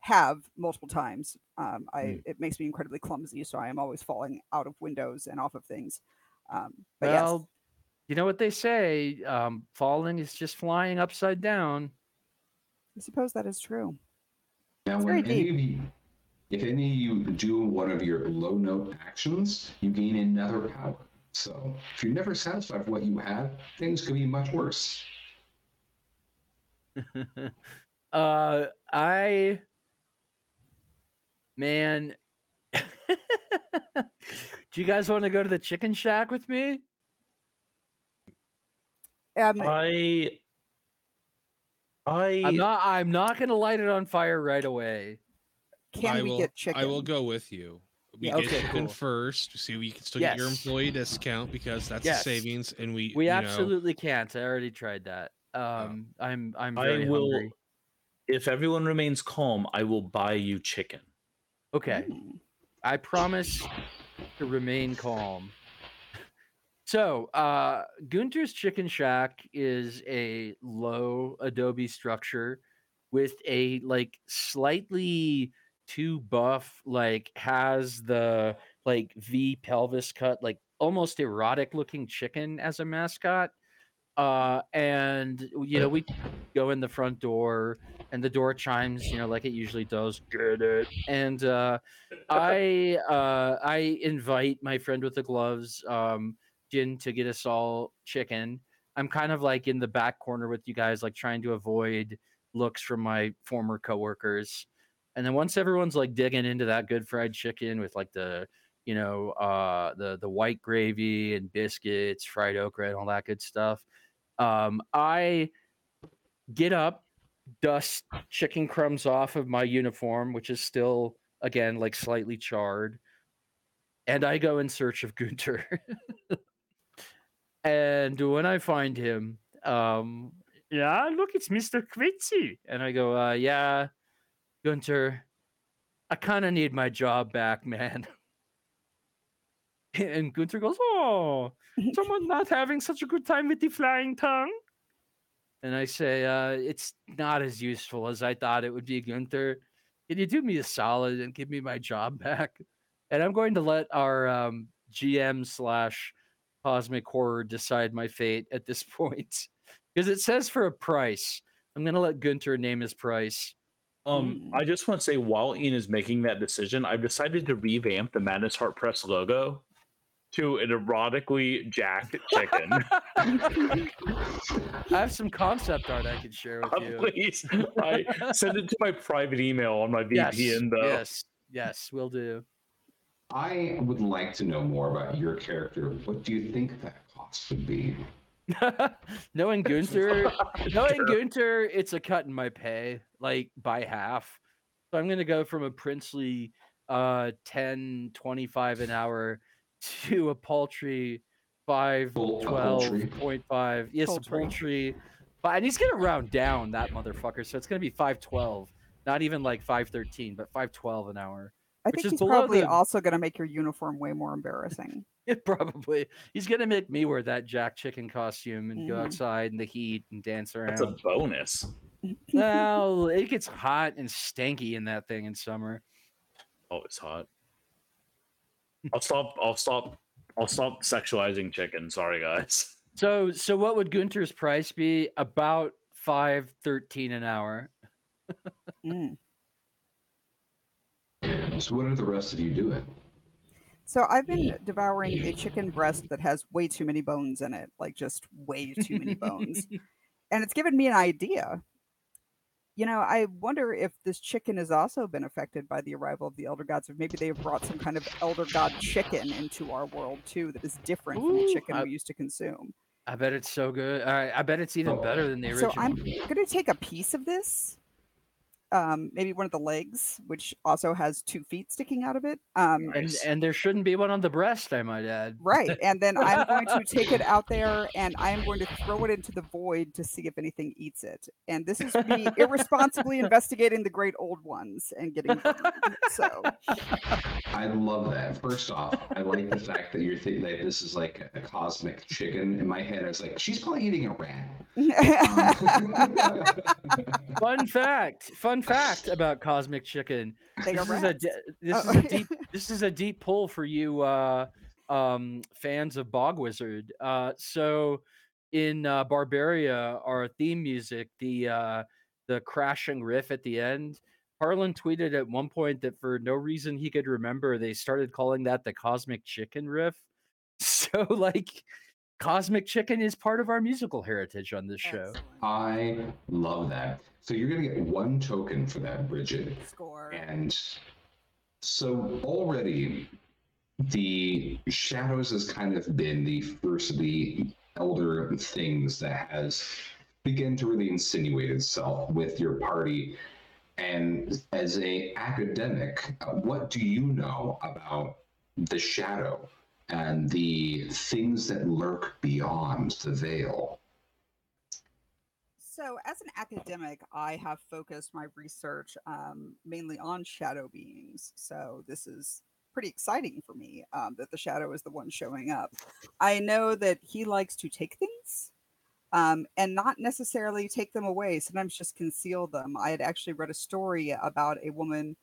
have multiple times. Um, I Hmm. it makes me incredibly clumsy, so I am always falling out of windows and off of things. Um, but Well, you know what they say, um, falling is just flying upside down. I suppose that is true. Now, It's when very any deep. of you, if any of you do one of your low note actions, you gain another power. So if you're never satisfied with what you have, things could be much worse. [LAUGHS] uh, I, man, [LAUGHS] do you guys want to go to the chicken shack with me? Um, I I I'm not. I'm not gonna light it on fire right away. Can I we will, get chicken? I will go with you. We Yeah, get okay, chicken cool. first. See, we can still get your employee discount because that's Yes. a savings, and we We you know, absolutely can't. I already tried that. Um, I'm. I'm very I will hungry. if everyone remains calm, I will buy you chicken. Okay. Mm. I promise to remain calm. So, uh, Gunther's Chicken Shack is a low adobe structure with a like slightly too buff, like has the like V pelvis cut, like almost erotic looking chicken as a mascot. Uh, and you know, we go in the front door and the door chimes, you know, like it usually does. Get it. And uh I uh I invite my friend with the gloves, um, Jin, to get us all chicken. I'm kind of like in the back corner with you guys, like trying to avoid looks from my former coworkers. And then once everyone's like digging into that good fried chicken with like the you know uh the the white gravy and biscuits, fried okra and all that good stuff. Um I get up, dust chicken crumbs off of my uniform, which is still again like slightly charred, and I go in search of Gunther. [LAUGHS] and when I find him, um, yeah, look, it's Mister Quitzy, and I go, uh, yeah, Gunther, I kind of need my job back, man. [LAUGHS] and Gunther goes, oh, [LAUGHS] someone not having such a good time with the flying tongue. And I say, uh, it's not as useful as I thought it would be, Gunther. Can you do me a solid and give me my job [LAUGHS] back? And I'm going to let our um, GM slash cosmic horror decide my fate at this point because it says for a price. I'm gonna let Gunther name his price. Um, Mm. I just want to say while Ian is making that decision, I've decided to revamp the Madness Heart Press logo to an erotically jacked [LAUGHS] chicken. I have some concept art I could share with you. Please, I [LAUGHS] send it to my private email on my yes, VPN though. yes, yes, we'll do. I would like to know more about your character. What do you think that cost would be? [LAUGHS] knowing Gunther, [LAUGHS] knowing Gunther, it's a cut in my pay, like by half. So I'm gonna go from a princely uh 10, 25 an hour to a paltry 5, Full- a poultry. 12.5. Yes, Poultry. a paltry. But and he's gonna round down that motherfucker, so it's gonna be 512. Not even like 513, but 512 an hour. I Which think is he's below probably the- also going to make your uniform way more embarrassing. [LAUGHS] Probably. He's gonna make me wear that jack chicken costume and go Mhm. outside in the heat and dance around. That's a bonus. well, it gets hot and stanky in that thing in summer. Oh, it's hot. I'll stop. I'll stop. I'll stop sexualizing chicken. Sorry, guys. So, so what would Gunther's price be? About five thirteen an hour. Mm. [LAUGHS] So what are the rest of you doing? So I've been devouring a chicken breast that has way too many bones in it, like just way too many bones. [LAUGHS] And it's given me an idea. You know, I wonder if this chicken has also been affected by the arrival of the elder gods, or maybe they have brought some kind of elder god chicken into our world too that is different from the Ooh, chicken I- we used to consume. I bet it's so good. I, I bet it's even better than the original. So original. I'm going to take a piece of this, um, maybe one of the legs, which also has two feet sticking out of it. Um, and Nice. and there shouldn't be one on the breast, I might add. Right. And then I'm going to take it out [LAUGHS] there and I am going to throw it into the void to see if anything eats it. And this is me irresponsibly investigating the great old ones and getting burned. So [LAUGHS] I love that. First off, I like the fact that you're thinking that this is like a cosmic chicken. In my head, I was like, she's probably eating a rat. Um, [LAUGHS] Fun fact. Fun fact about cosmic chicken. they this is a de- this Oh. is a deep [LAUGHS] this is a deep pull for you uh um fans of bog wizard uh so in uh barbaria our theme music the uh the crashing riff at the end harlan tweeted at one point that for no reason he could remember they started calling that the cosmic chicken riff [LAUGHS] so like cosmic chicken is part of our musical heritage on this show I love that. So you're gonna get one token for that, Bridget. Score. And so already the shadows has kind of been the first of the elder things that has begun to really insinuate itself with your party. And as a academic, uh, what do you know about the shadow and the things that lurk beyond the veil? So, as an academic, I have focused my research um, mainly on shadow beings. So, this is pretty exciting for me um, that the shadow is the one showing up. I know that he likes to take things um, and not necessarily take them away, sometimes just conceal them. I had actually read a story about a woman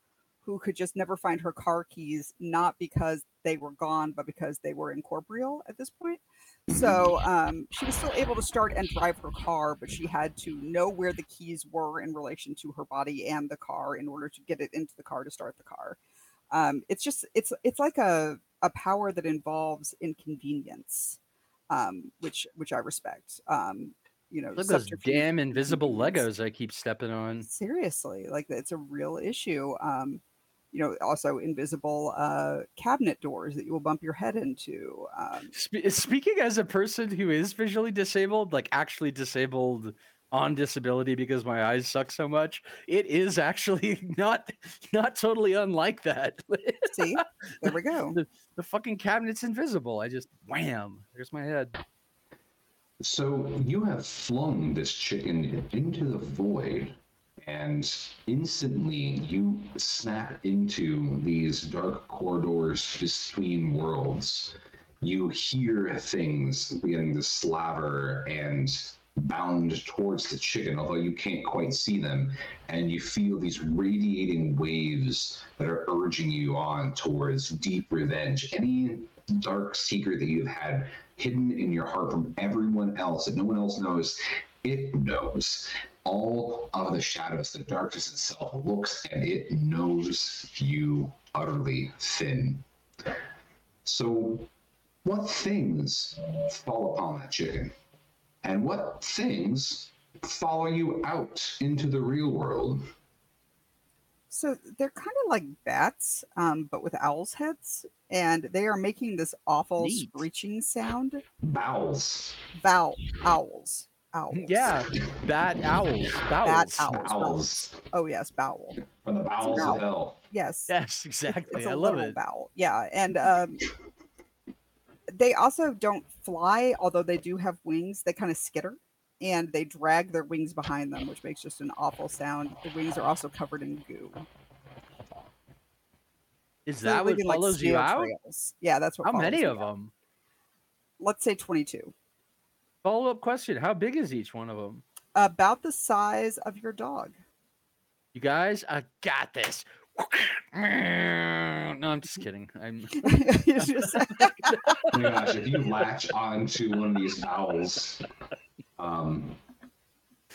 who could just never find her car keys, not because they were gone, but because they were incorporeal at this point. So um, she was still able to start and drive her car, but she had to know where the keys were in relation to her body and the car in order to get it into the car to start the car. Um, it's just it's it's like a a power that involves inconvenience, um, which which I respect. Um, you know, look those damn invisible legos i keep stepping on Seriously, like it's a real issue. You know, also invisible uh, cabinet doors that you will bump your head into. Um, Spe- speaking as a person who is visually disabled, like actually disabled on disability because my eyes suck so much, it is actually [LAUGHS] not not totally unlike that. see, there we [LAUGHS] go. the fucking cabinet's invisible. I just wham, there's my head. So you have flung this chicken into the void, and instantly you snap into these dark corridors between worlds. You hear things beginning to slaver and bound towards the chicken, although you can't quite see them, and you feel these radiating waves that are urging you on towards deep revenge. Any dark secret that you've had hidden in your heart from everyone else that no one else knows, it knows. All of the shadows, the darkness itself looks and it knows you utterly thin. So, what things fall upon that chicken? And what things follow you out into the real world? So they're kind of like bats, um, but with owls' heads, and they are making this awful Neat. screeching sound. Bowels. Bow owls, owls. Yeah, bat owls. Bat owls. Bowels. Oh yes, bowel. From the bowels owl. of hell. Yes. [LAUGHS] Yes, exactly. it's a I love literal it. bowel. Yeah, and um, they also don't fly, although they do have wings. They kind of skitter, and they drag their wings behind them, which makes just an awful sound. The wings are also covered in goo. Is So that what leaving, like, follows you snail out? trails. Yeah, that's what. How follows many you of out. them? Let's say twenty-two. Follow up question: How big is each one of them? About the size of your dog. You guys, I got this. [LAUGHS] No, I'm just kidding. I'm [LAUGHS] [LAUGHS] It's just- Oh my gosh, if you latch onto one of these bowels, um,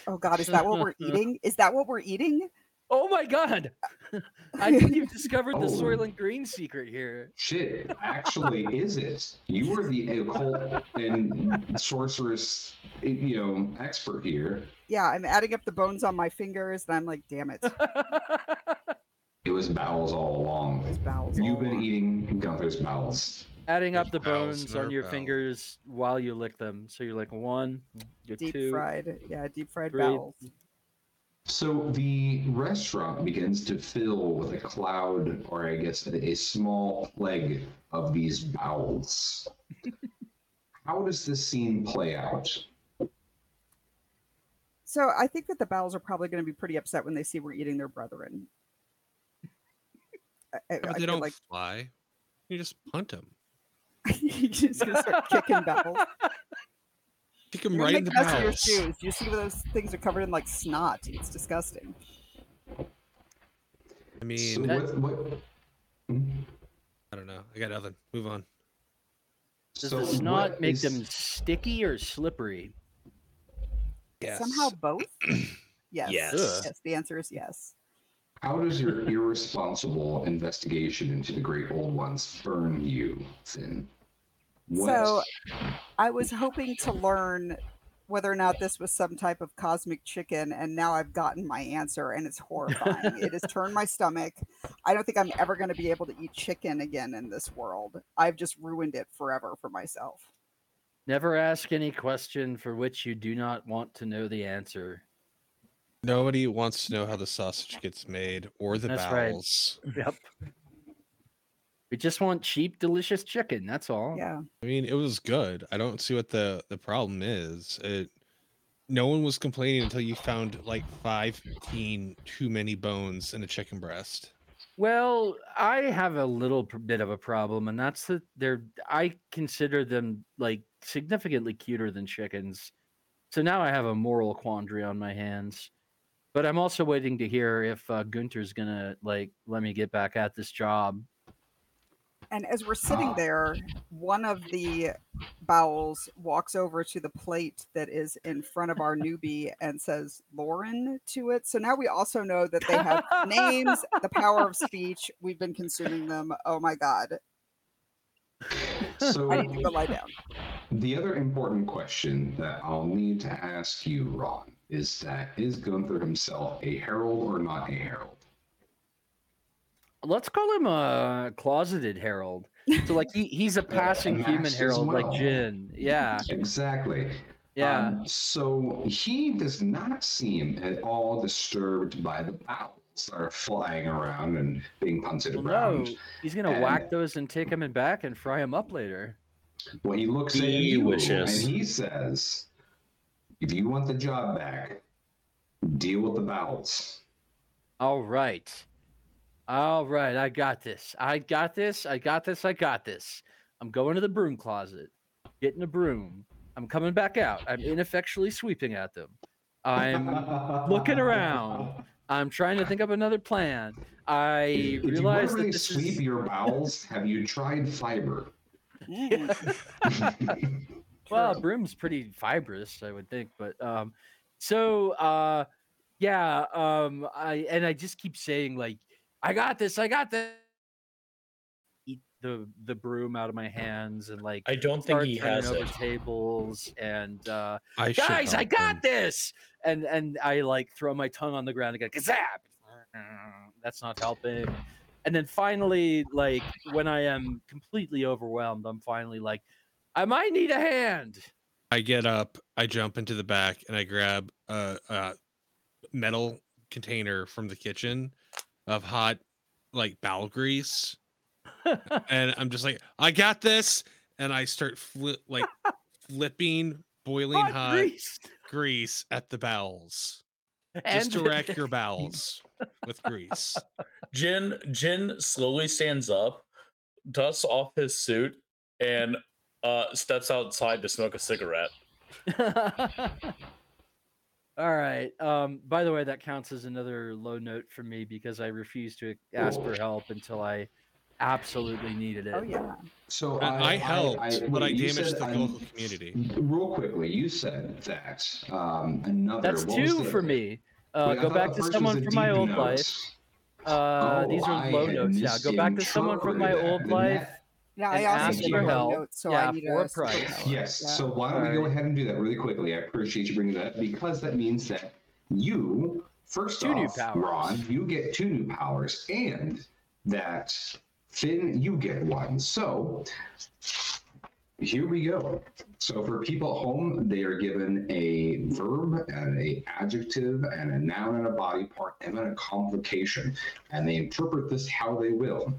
oh God, is that what we're eating? Is that what we're eating? Oh my god! [LAUGHS] I think you've discovered the Oh. Soylent Green secret here. shit, actually, [LAUGHS] is it? You were the occult and sorceress, you know, expert here. Yeah, I'm adding up the bones on my fingers, and I'm like, damn it, [LAUGHS] It was bowels all along. those bowels. You've been along. eating Gunther's bowels. Adding up the Bowels, bones on your bowels. fingers while you lick them. So you're like one, you're deep two. fried. Yeah, deep fried three. bowels. So the restaurant begins to fill with a cloud, or I guess a, a small plague of these bowels. [LAUGHS] How does this scene play out? So I think that the bowels are probably going to be pretty upset when they see we're eating their brethren. I, I, But I they don't like fly. You just punt them. [LAUGHS] you're just going to start kicking bowels. [LAUGHS] Kick them You're right gonna in the make mess of your shoes. You see those things are covered in like snot. It's disgusting. I mean, So what, what, Hmm? I don't know. I got nothing. Move on. Does so the snot make is- them sticky or slippery? Somehow both? [CLEARS THROAT] Yes. Yes. Ugh. Yes. The answer is yes. How does your irresponsible investigation into the Great Old Ones burn you, Finn? So I was hoping to learn whether or not this was some type of cosmic chicken, and now I've gotten my answer, and it's horrifying. it has turned my stomach. I don't think I'm ever going to be able to eat chicken again in this world. I've just ruined it forever for myself. Never ask any question for which you do not want to know the answer. Nobody wants to know how the sausage gets made or the That's right. bowels. Yep. We just want cheap, delicious chicken. That's all. Yeah. I mean, it was good. I don't see what the the problem is. It no one was complaining until you found like 15 too many bones in a chicken breast. Well, I have a little bit of a problem, and that's that they're. I consider them like significantly cuter than chickens. So now I have a moral quandary on my hands. But I'm also waiting to hear if uh, Gunther's gonna like let me get back at this job. And as we're sitting Ah. there, one of the bowels walks over to the plate that is in front of our newbie and says Lauren to it. So now we also know that they have names, the power of speech. We've been consuming them. Oh my God. So I need to go lie down. the other important question that I'll need to ask you, Ron, is that is Gunther himself a herald or not a herald? Let's call him a closeted herald. So like he, he's a [LAUGHS] passing human matched as herald, like. Jin. Yeah, Exactly. yeah. Um, so he does not seem at all disturbed by the bowels that are flying around and being punted Well, around. no, he's gonna and- whack those and take them in back and fry them up later. Well, he looks at you wishes. and he says, "If you want the job back, deal with the bowels." All right. All right. I got this. I got this. I got this. I got this. I'm going to the broom closet, getting a broom. I'm coming back out. I'm ineffectually sweeping at them. I'm looking around. [LAUGHS] I'm trying to think of another plan. I If you want realize to that this sweep is. your bowels, have you tried fiber? Mm. [LAUGHS] Well, broom's pretty fibrous, I would think. But um, so uh, yeah, um, I and I just keep saying like, I got this, I got this. Eat the the broom out of my hands and like I don't think start he turning has over it. tables and uh, I guys, I got him. this, and and I like throw my tongue on the ground and go kazap. That's not helping. And then finally, like when I am completely overwhelmed, I'm finally like, I might need a hand. I get up, I jump into the back, and I grab a, a metal container from the kitchen of hot, like bowel grease, [LAUGHS] and I'm just like, I got this, and I start fli- like flipping boiling Hot hot, grease. grease at the bowels. And Just to wreck your [LAUGHS] bowels with grease. Jin Jin slowly stands up, dusts off his suit, and uh steps outside to smoke a cigarette. [LAUGHS] All right. Um, by the way, that counts as another low note for me because I refused to ask for help until I absolutely needed it. Oh yeah. So And I, helped, but I wait, you damaged the I'm- local community. Real quickly, you said that um, another. That's what two the for me. Uh, Wait, go back to someone from my deep old life. notes. Uh, these Oh, are low I notes now. Go back to someone from my misinterpreted old that, life. That- Yeah, I And also ask did for a help. note, so Yeah, I need for a a price. Yes. Yeah. So why don't we go Alright. ahead and do that really quickly? I appreciate you bringing that up because that means that you, first Two new off, powers. Ron, you get two new powers, and that Finn, you get one. So here we go. So for people at home, they are given a verb and a adjective and a noun and a body part and then a complication, and they interpret this how they will.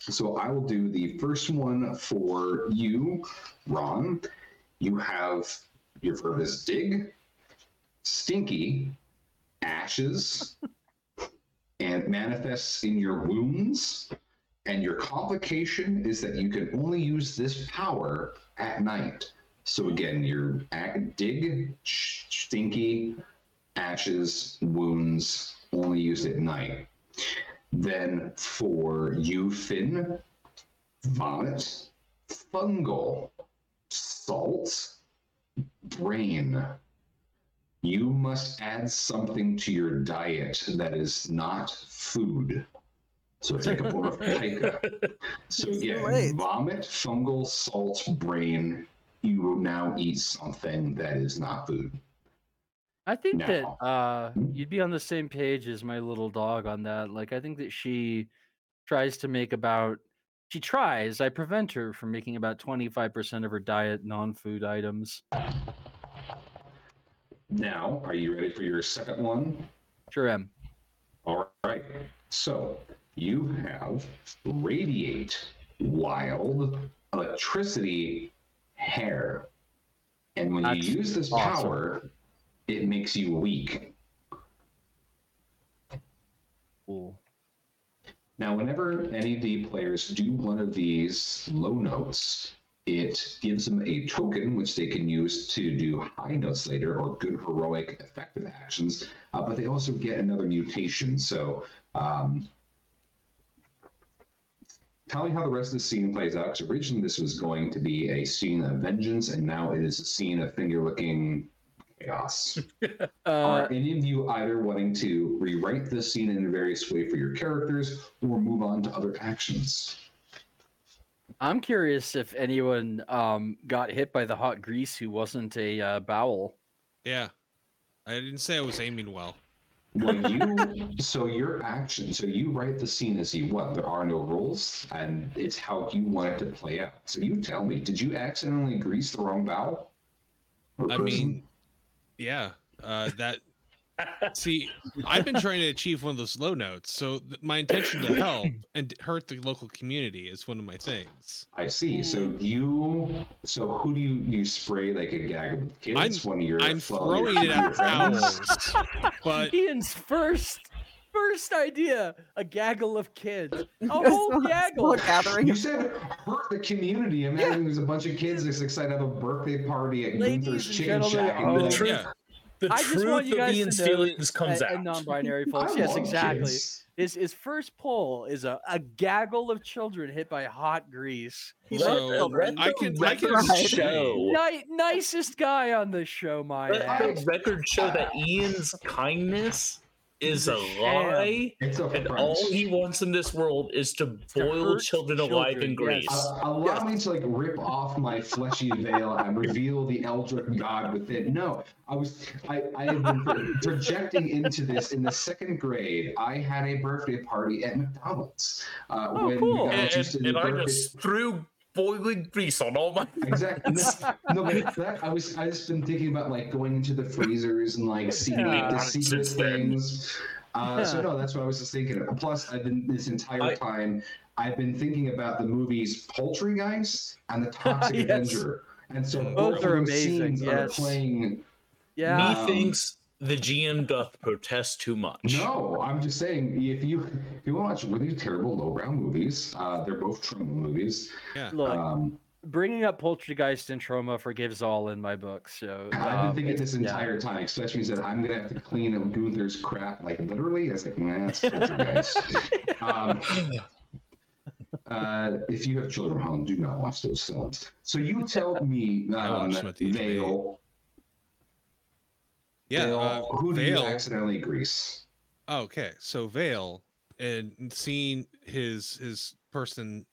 So I will do the first one for you, Ron. You have your verb is dig, stinky, ashes, [LAUGHS] and manifests in your wounds. And your complication is that you can only use this power at night. So again, your dig, stinky, ashes, wounds, only used at night. Then for you, Finn, vomit, fungal, salt, brain. You must add something to your diet that is not food. So take a form of [LAUGHS] pica. So It's again, vomit, fungal, salt, brain. You will now eat something that is not food. I think Now- that uh, you'd be on the same page as my little dog on that. Like, I think that she tries to make about. She tries. I prevent her from making about twenty five percent of her diet non food items. Now, are you ready for your second one? Sure am. All right. So you have radiate wild electricity hair. And when That's you use this awesome. power, it makes you weak. Cool. Now, whenever any of the players do one of these low notes, it gives them a token which they can use to do high notes later or good heroic effective actions. Uh, but they also get another mutation. So, um, tell me how the rest of the scene plays out. Because originally this was going to be a scene of vengeance, and now it is a scene of finger-licking chaos. [LAUGHS] Uh, Are any of you either wanting to rewrite this scene in a various way for your characters or move on to other actions? I'm curious if anyone um, got hit by the hot grease who wasn't a uh, bowel. Yeah. I didn't say I was aiming well. When [LAUGHS] you so your action, so you write the scene as you want. There are no rules, and it's how you want it to play out. So you tell me, did you accidentally grease the wrong bowel? I person? mean, yeah. Uh, that [LAUGHS] see, I've been trying to achieve one of those low notes. So th- my intention to help and hurt the local community is one of my things. I see. So you, so who do you you spray like a gag of kids? I'm- one of your I'm well, your- throwing it [LAUGHS] your at friends? owls, but Ian's first first idea: a gaggle of kids. [LAUGHS] A whole small gaggle. gathering. You said hurt the community. Imagine there's a bunch of kids that's excited to have a birthday party at Ladies Gunther's and Chicken gentlemen Shack. at in home. The Gunther. truth, yeah. the I just truth want you of guys Ian's to know, feelings comes and, out. and non-binary I folks. Yes, exactly. kids. his his first pull is a, a gaggle of children hit by hot grease. He So, loves. I can- I can record show. Ni- nicest guy on the show, my Let ass. the record show that Ian's kindness is a a lie, It's a and all he wants in this world is to boil hurt children alive in children, grease. yes. Uh, allow me to like rip off my fleshy veil and reveal the eldritch god within. No, I was I, I have been [LAUGHS] projecting into this in the second grade. I had a birthday party at McDonald's. Uh, Oh, when cool. we got and, and I just threw boiling grease on all my [LAUGHS] Exactly. No, no, but that I was I just been thinking about like going into the freezers and like seeing like, the secret things. Uh, So no, that's what I was just thinking. of. Plus, I've been this entire I- time I've been thinking about the movies Poultrygeist and the Toxic [LAUGHS] Yes. Avenger, and so Both both are of those amazing, scenes are yes. playing. Yeah. Um, Methinks the GM doth protest too much. No, I'm just saying if you if you watch really terrible lowbrow movies, uh, they're both Troma movies. Yeah. Look, Um, bringing up Poultrygeist and Troma forgives all in my book. So I've been um, thinking this yeah. entire time, especially that I'm gonna have to clean up Gunther's crap, like literally. I was like, nah, that's poltergeist. [LAUGHS] um, uh, if you have children at home, do not watch those films. So you tell me, I um, watch them at the age of Vale, Yeah. Vale, Uh, who do you accidentally grease? Oh, okay, so Vale and seeing his his person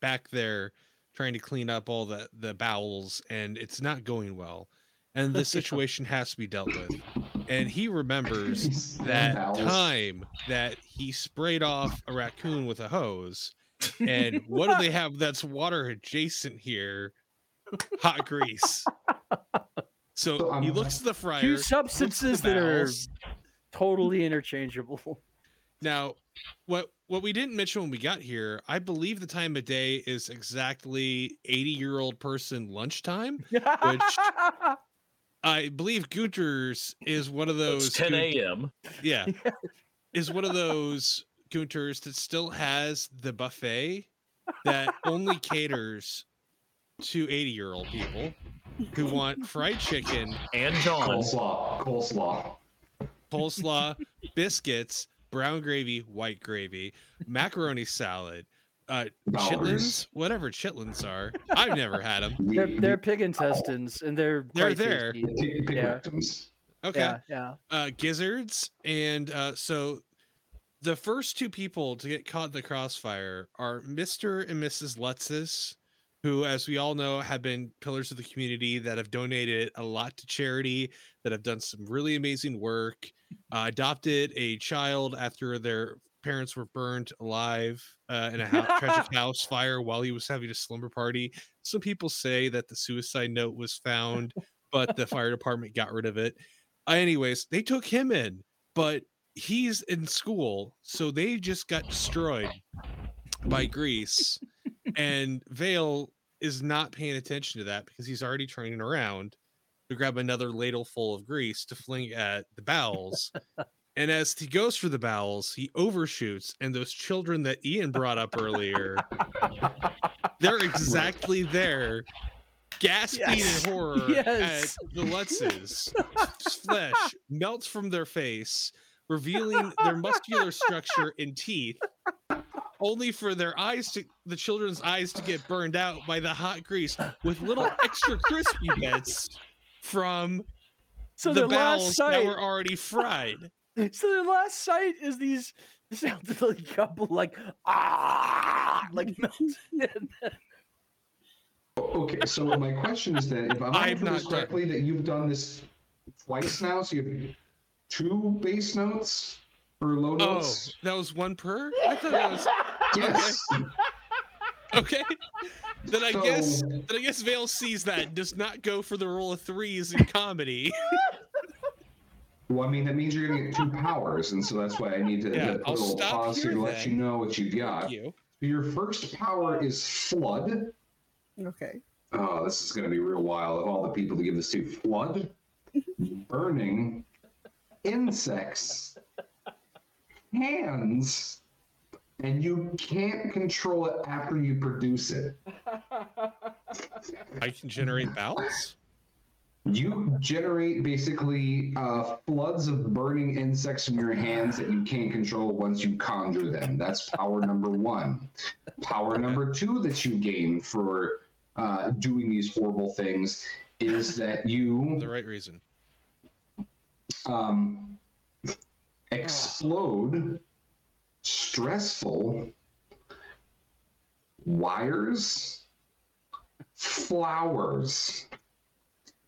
back there trying to clean up all the the bowels, and it's not going well, and the [LAUGHS] situation has to be dealt with. And he remembers that bowels. time that he sprayed off a raccoon with a hose. And [LAUGHS] what do they have that's water adjacent here? Hot grease. [LAUGHS] So So, he looks at the fryer. Two looks at the substances that are totally interchangeable. Now, what what we didn't mention when we got here, I believe the time of day is exactly 80 year old person lunchtime. [LAUGHS] I believe Gunther's is one of those. It's 10 Gun- a.m. [LAUGHS] Yeah, is one of those Gunther's that still has the buffet that only caters to 80 year old people who want fried chicken, And John. Coleslaw, coleslaw. coleslaw, biscuits, brown gravy, white gravy, macaroni salad, uh, chitlins, whatever chitlins are. I've never had them. they're, they're pig intestines, and they're They're there. pig, pig Yeah. rectums. Okay. Yeah, yeah. uh, gizzards, and uh, so the first two people to get caught in the crossfire are Mr. and Mrs. Lutzis, who, as we all know, have been pillars of the community that have donated a lot to charity, that have done some really amazing work, uh, adopted a child after their parents were burned alive uh, in a tragic [LAUGHS] house fire while he was having a slumber party. Some people say that the suicide note was found, but the fire department got rid of it. Uh, anyways, they took him in, but he's in school, so they just got destroyed by grease. and Vale is not paying attention to that because he's already turning around to grab another ladle full of grease to fling at the bowels. and as he goes for the bowels, he overshoots, and those children that Ian brought up earlier, they're exactly there, gasping Yes. in horror Yes. at the Lutzes. [LAUGHS] Flesh melts from their face, revealing their muscular structure and teeth, only for their eyes to the children's eyes to get burned out by the hot grease with little extra crispy bits from So the their last bowels that were already fried. [LAUGHS] so their last sight is these sounded like a couple like ah like [LAUGHS] melted. Okay, so my question is then, if I'm I've understanding not this done- correctly, that you've done this twice now, so you have two bass notes or low notes. Oh, notes. that was one per? I thought it was yes. [LAUGHS] okay. Then I guess So- then I guess Vale sees that and does not go for the roll of threes in comedy. [LAUGHS] Well, I mean, that means you're gonna get two powers, and so that's why I need to, Yeah, to put I'll a little pause here here to let then. you know what you've got. Thank you. Your first power is flood. Okay. Oh, this is gonna be real wild. Of all the people to give this to, flood, [LAUGHS] burning, insects, hands, and you can't control it after you produce it. I can generate bowels. You generate basically uh, floods of burning insects from your hands that you can't control once you conjure them. That's power number one. Power number two that you gain for uh, doing these horrible things is that you The right reason. um, explode stressful wires, flowers,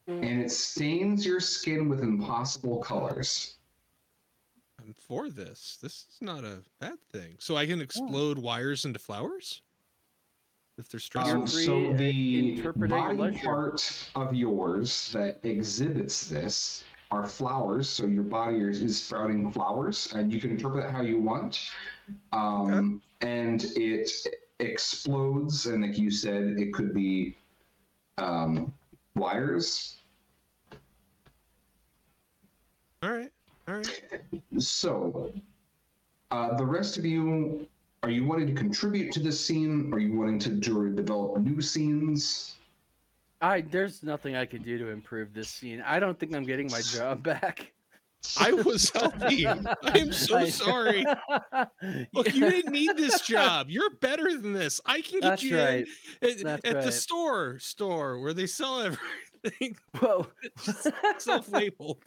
and it stains your skin with impossible colors. I'm for this. This is not a bad thing. So I can explode wires into flowers? If they're stressful? Um, so the body leisure. part of yours that exhibits this are flowers. So your body is, is sprouting flowers, and you can interpret it how you want. Um, And it explodes, and like you said, it could be um, wires. all right. All right. So, uh, the rest of you, are you wanting to contribute to this scene? Are you wanting to do, develop new scenes? I there's nothing I could do to improve this scene. I don't think I'm getting my job back. I was helping. [LAUGHS] I am so sorry. [LAUGHS] Look, you didn't need this job. You're better than this. I can get That's you right. at, at the store store where they sell everything [LAUGHS] Whoa. self-labeled.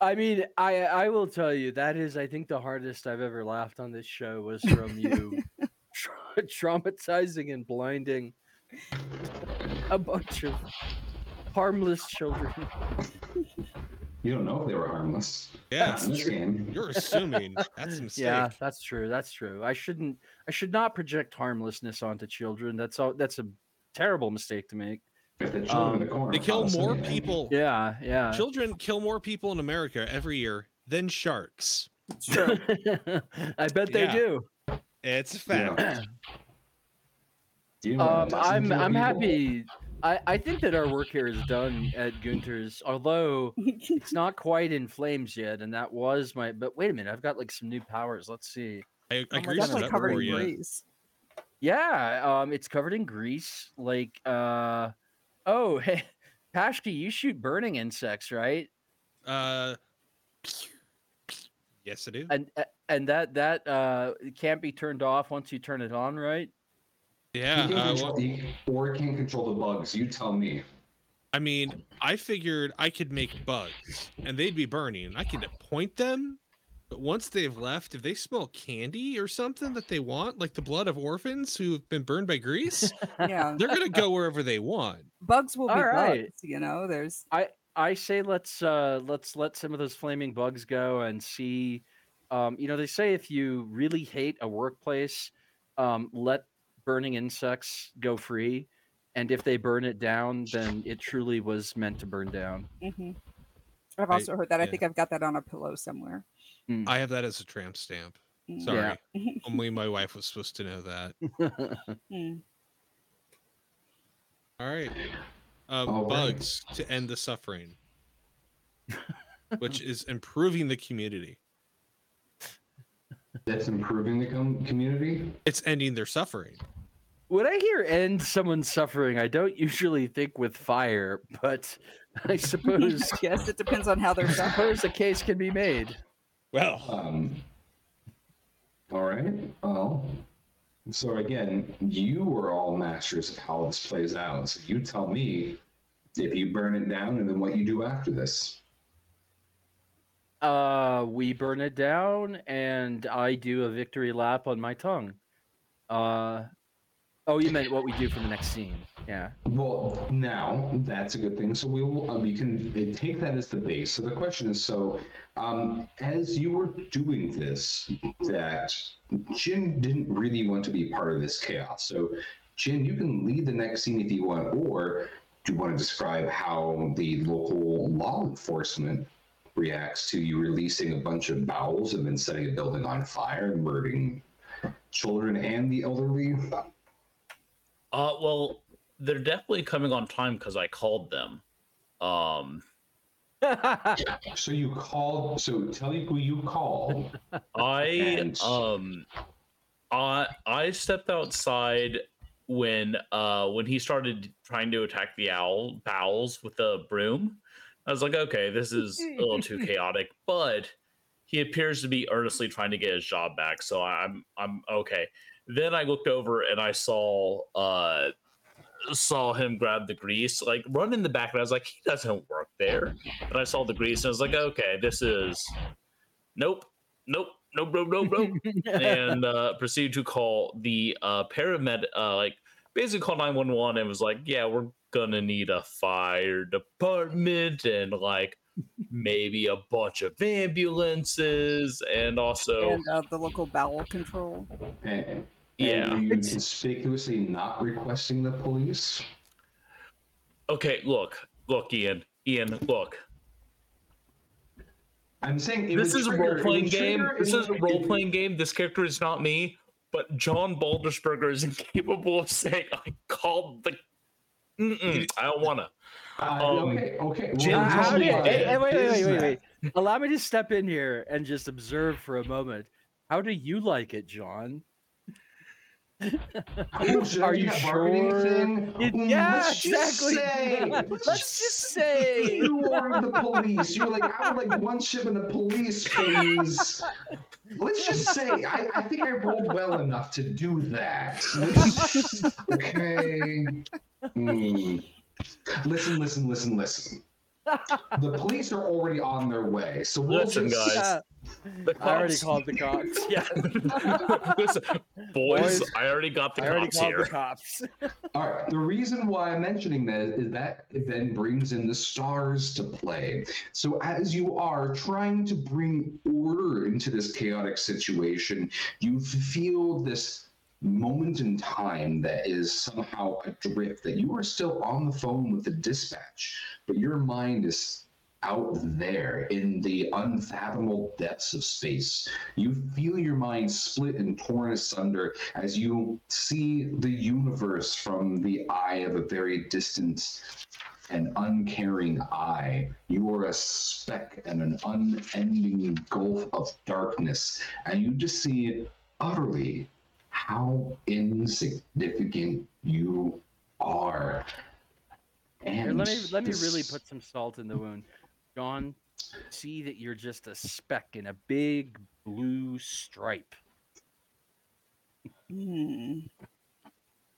I mean, I I will tell you that is I think the hardest I've ever laughed on this show was from you tra- traumatizing and blinding [LAUGHS] a bunch of harmless children. You don't know if they were harmless. Yeah, Not in game. you're assuming that's a [LAUGHS] mistake. Yeah, that's true. That's true. I shouldn't I should not project harmlessness onto children. That's all that's a terrible mistake to make. If the children in the Um, corner They kill more anything. people. Yeah, yeah. Children kill more people in America every year than sharks. It's true. [LAUGHS] I bet they Yeah. do. It's a fact. You know, it Um, doesn't I'm kill I'm happy. I, I think that our work here is done at Gunther's, although it's not quite in flames yet, and that was my. But wait a minute, I've got like some new powers. Let's see. I, I Oh my greased gosh, it like up covered for in you. grease. Yeah, um, it's covered in grease. Like, uh, oh, hey, [LAUGHS] Pashki, you shoot burning insects, right? Uh, yes, I do. And uh, and that that uh can't be turned off once you turn it on, right? Yeah. He can Uh, control- well, he- or he can control the bugs. You tell me. I mean, I figured I could make bugs and they'd be burning. I could point them, but once they've left, if they smell candy or something that they want, like the blood of orphans who've been burned by grease, [LAUGHS] Yeah, they're gonna go wherever they want. bugs will be All right. bugs. You know, there's I I say let's uh let's let some of those flaming bugs go and see um you know they say if you really hate a workplace um let burning insects go free and if they burn it down then it truly was meant to burn down. mhm. I've I- also heard that. I yeah. think I've got that on a pillow somewhere. I have that as a tramp stamp. Mm. Sorry, Yeah. [LAUGHS] only my wife was supposed to know that. [LAUGHS] Mm. All right. Um, All right. bugs to end the suffering, which is improving the community. That's improving the com- community. It's ending their suffering. When I hear end someone's suffering, I don't usually think with fire, but I [LAUGHS] suppose yes, it depends on how they're I done. suppose a case can be made. Well, Um, all right. Well, so again, you are all masters of how this plays out. So you tell me if you burn it down and then what you do after this. Uh, we burn it down, and I do a victory lap on my tongue. Uh, oh, you meant what we do for the next scene? Yeah. Well, now that's a good thing. So we will we can uh, take that as the base. So the question is: so um, as you were doing this, that Jin didn't really want to be part of this chaos. So Jin, you can lead the next scene if you want, or do you want to describe how the local law enforcement reacts to you releasing a bunch of bowels and then setting a building on fire and murdering children and the elderly? Uh, well, they're definitely coming on time because I called them. Um, [LAUGHS] So you called. So tell me who you called. [LAUGHS] I And- um, I I stepped outside when uh when he started trying to attack the owl bowels with the broom. I was like, okay, this is a little too [LAUGHS] chaotic, but he appears to be earnestly trying to get his job back, so I'm I'm okay. Then I looked over and I saw uh saw him grab the grease, like run in the back, and I was like, he doesn't work there. And I saw the grease, and I was like, okay, this is nope, nope, nope, nope, nope, nope. [LAUGHS] and uh, proceeded to call the uh, paramed, uh, like basically call nine one one, and was like, yeah, we're gonna need a fire department and like maybe a bunch of ambulances, and also and uh, the local bowel control. And, Yeah. and you It's- conspicuously not requesting the police. okay, look, look, Ian, Ian, look. I'm saying it this would is a role playing game. trigger This is a role playing game. This character is not me, but John Baltisberger is [LAUGHS] incapable of saying, "I called the." Mm-mm, I don't wanna. Uh, um, okay, okay. Well, how how do do you- you- why hey, hey, wait, wait, wait, wait, wait. Allow me to step in here and just observe for a moment. How do you like it, John? Oh, Are you sure? thing? It- Mm, yeah, let's just exactly. say- Let's just say. you are the police. You're like, I would like one ship in the police, please. Let's just say, I, I think I rolled well enough to do that. [LAUGHS] Okay. Hmm. Listen, listen, listen, listen. The police are already on their way, so we'll Listen, just, guys. The I already called the cops. [LAUGHS] Yeah, [LAUGHS] Listen, boys, Boys, I already got the I already cops called here. the cops. [LAUGHS] All right. The reason why I'm mentioning that is that it then brings in the stars to play. So as you are trying to bring order into this chaotic situation, you feel this moment in time that is somehow adrift, that you are still on the phone with the dispatch, but your mind is out there in the unfathomable depths of space. You feel your mind split and torn asunder as you see the universe from the eye of a very distant and uncaring eye. You are a speck in an unending gulf of darkness, and you just see it utterly how insignificant you are. And Here, let me let me really put some salt in the wound. John, see that you're just a speck in a big blue stripe. Hmm.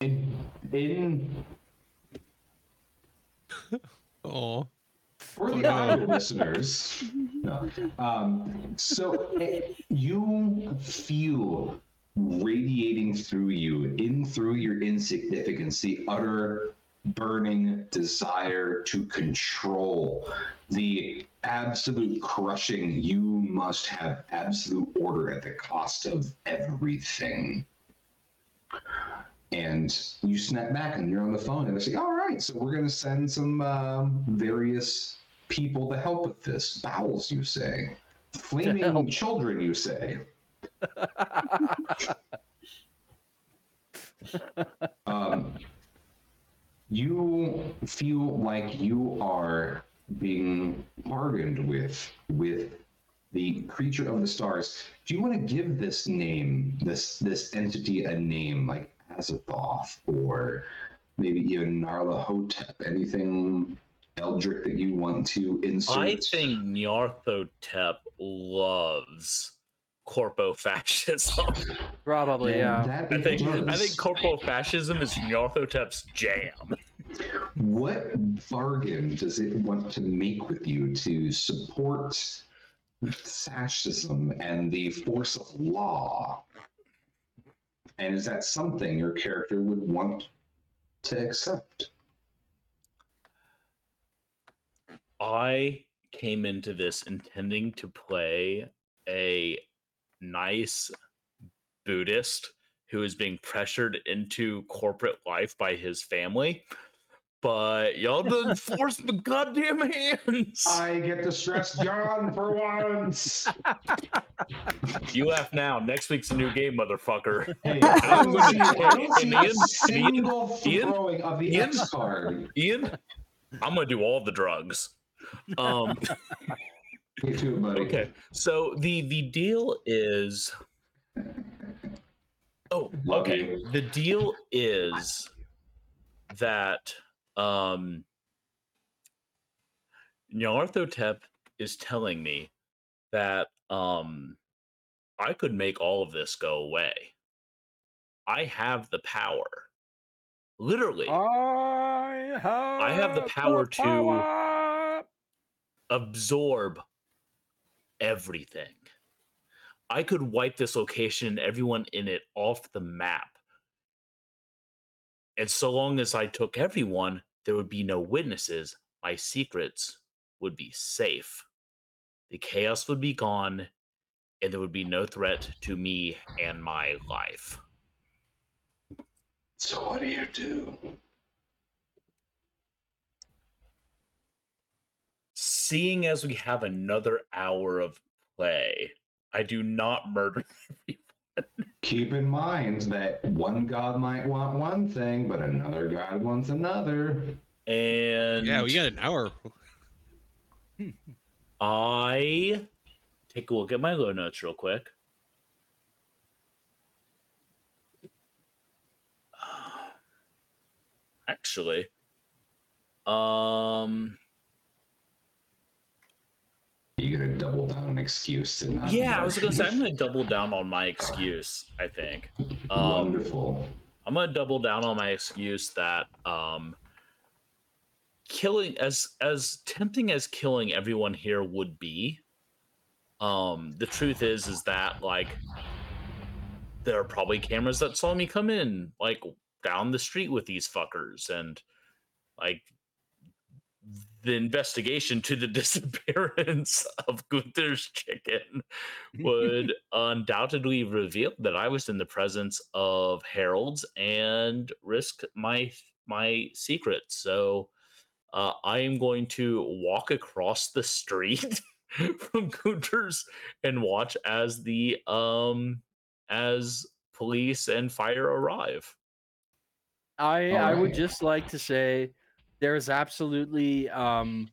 in, in [LAUGHS] Oh, For the no. audio listeners, [LAUGHS] no. Um, so eh, you feel radiating through you, in through your insignificance, the utter burning desire to control, the absolute crushing, you must have absolute order at the cost of everything. And you snap back and you're on the phone and they say, all right, so we're going to send some um, various people to help with this. Bowels, you say. [LAUGHS] Flaming children, you say. Um, you feel like you are being bargained with with the creature of the stars. Do you want to give this name, this this entity, a name like Azathoth or maybe even Nyarlathotep? Anything Eldritch that you want to insert? I think Nyarlathotep loves corpo fascism. Probably, And yeah. I it think I think corpo fascism is Nyarlathotep's jam. What bargain does it want to make with you to support fascism and the force of law? And is that something your character would want to accept? I came into this intending to play a nice Buddhist who is being pressured into corporate life by his family. But y'all done [LAUGHS] force the goddamn hands. I get to stress John for once. You laugh now. Next week's a new game, motherfucker. Hey, I don't see, I don't see a Ian, single Ian, throwing of the Ian? X card. Ian, I'm gonna do all the drugs. Um, [LAUGHS] Get to it, buddy. okay, so the the deal is Oh, okay. The deal is that um Nyarlathotep is telling me that um I could make all of this go away. I have the power. Literally, I have, have the power to- power. absorb everything. I could wipe this location and everyone in it off the map. And so long as I took everyone, there would be no witnesses. My secrets would be safe. The chaos would be gone, and there would be no threat to me and my life. So what do you do? Seeing as we have another hour of play, I do not murder everyone. [LAUGHS] Keep in mind that one god might want one thing, but another god wants another. and Yeah, we got an hour. I take a look at my low notes real quick. [SIGHS] Actually, um, You gonna double down an excuse to not. yeah, I was gonna say I'm gonna [LAUGHS] double down on my excuse. I think um, Wonderful. I'm gonna double down on my excuse that um, killing as as tempting as killing everyone here would be. Um, the truth is, is that like there are probably cameras that saw me come in like down the street with these fuckers, and like the investigation to the [LAUGHS] disappearance of Gunther's chicken would [LAUGHS] undoubtedly reveal that I was in the presence of heralds and risk my my secrets. So uh, I am going to walk across the street [LAUGHS] from Gunther's and watch as the um as police and fire arrive. I I would just like to say there is absolutely um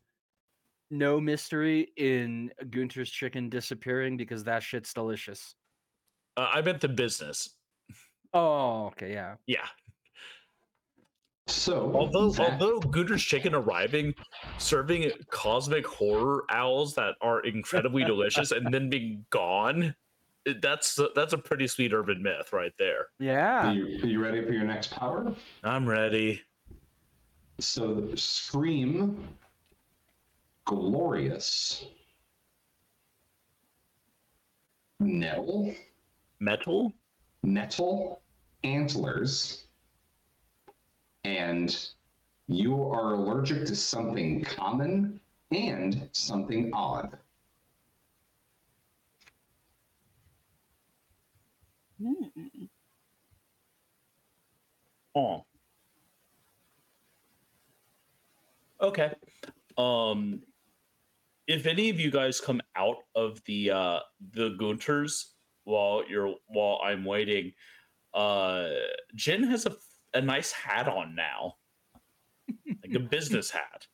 no mystery in Gunther's chicken disappearing because that shit's delicious. Uh, I meant the business. Oh, okay, yeah. Yeah. So Although that- although Gunther's chicken arriving, serving cosmic horror owls that are incredibly delicious and then being gone, that's that's a pretty sweet urban myth right there. are Yeah. you, are you ready for your next power? I'm ready. So scream glorious nettle Metal? nettle antlers and you are allergic to something common and something odd Mm. Oh. Okay. Um if any of you guys come out of the uh the Gunther's while you're while I'm waiting, uh Jen has a a nice hat on now. [LAUGHS] like a business hat.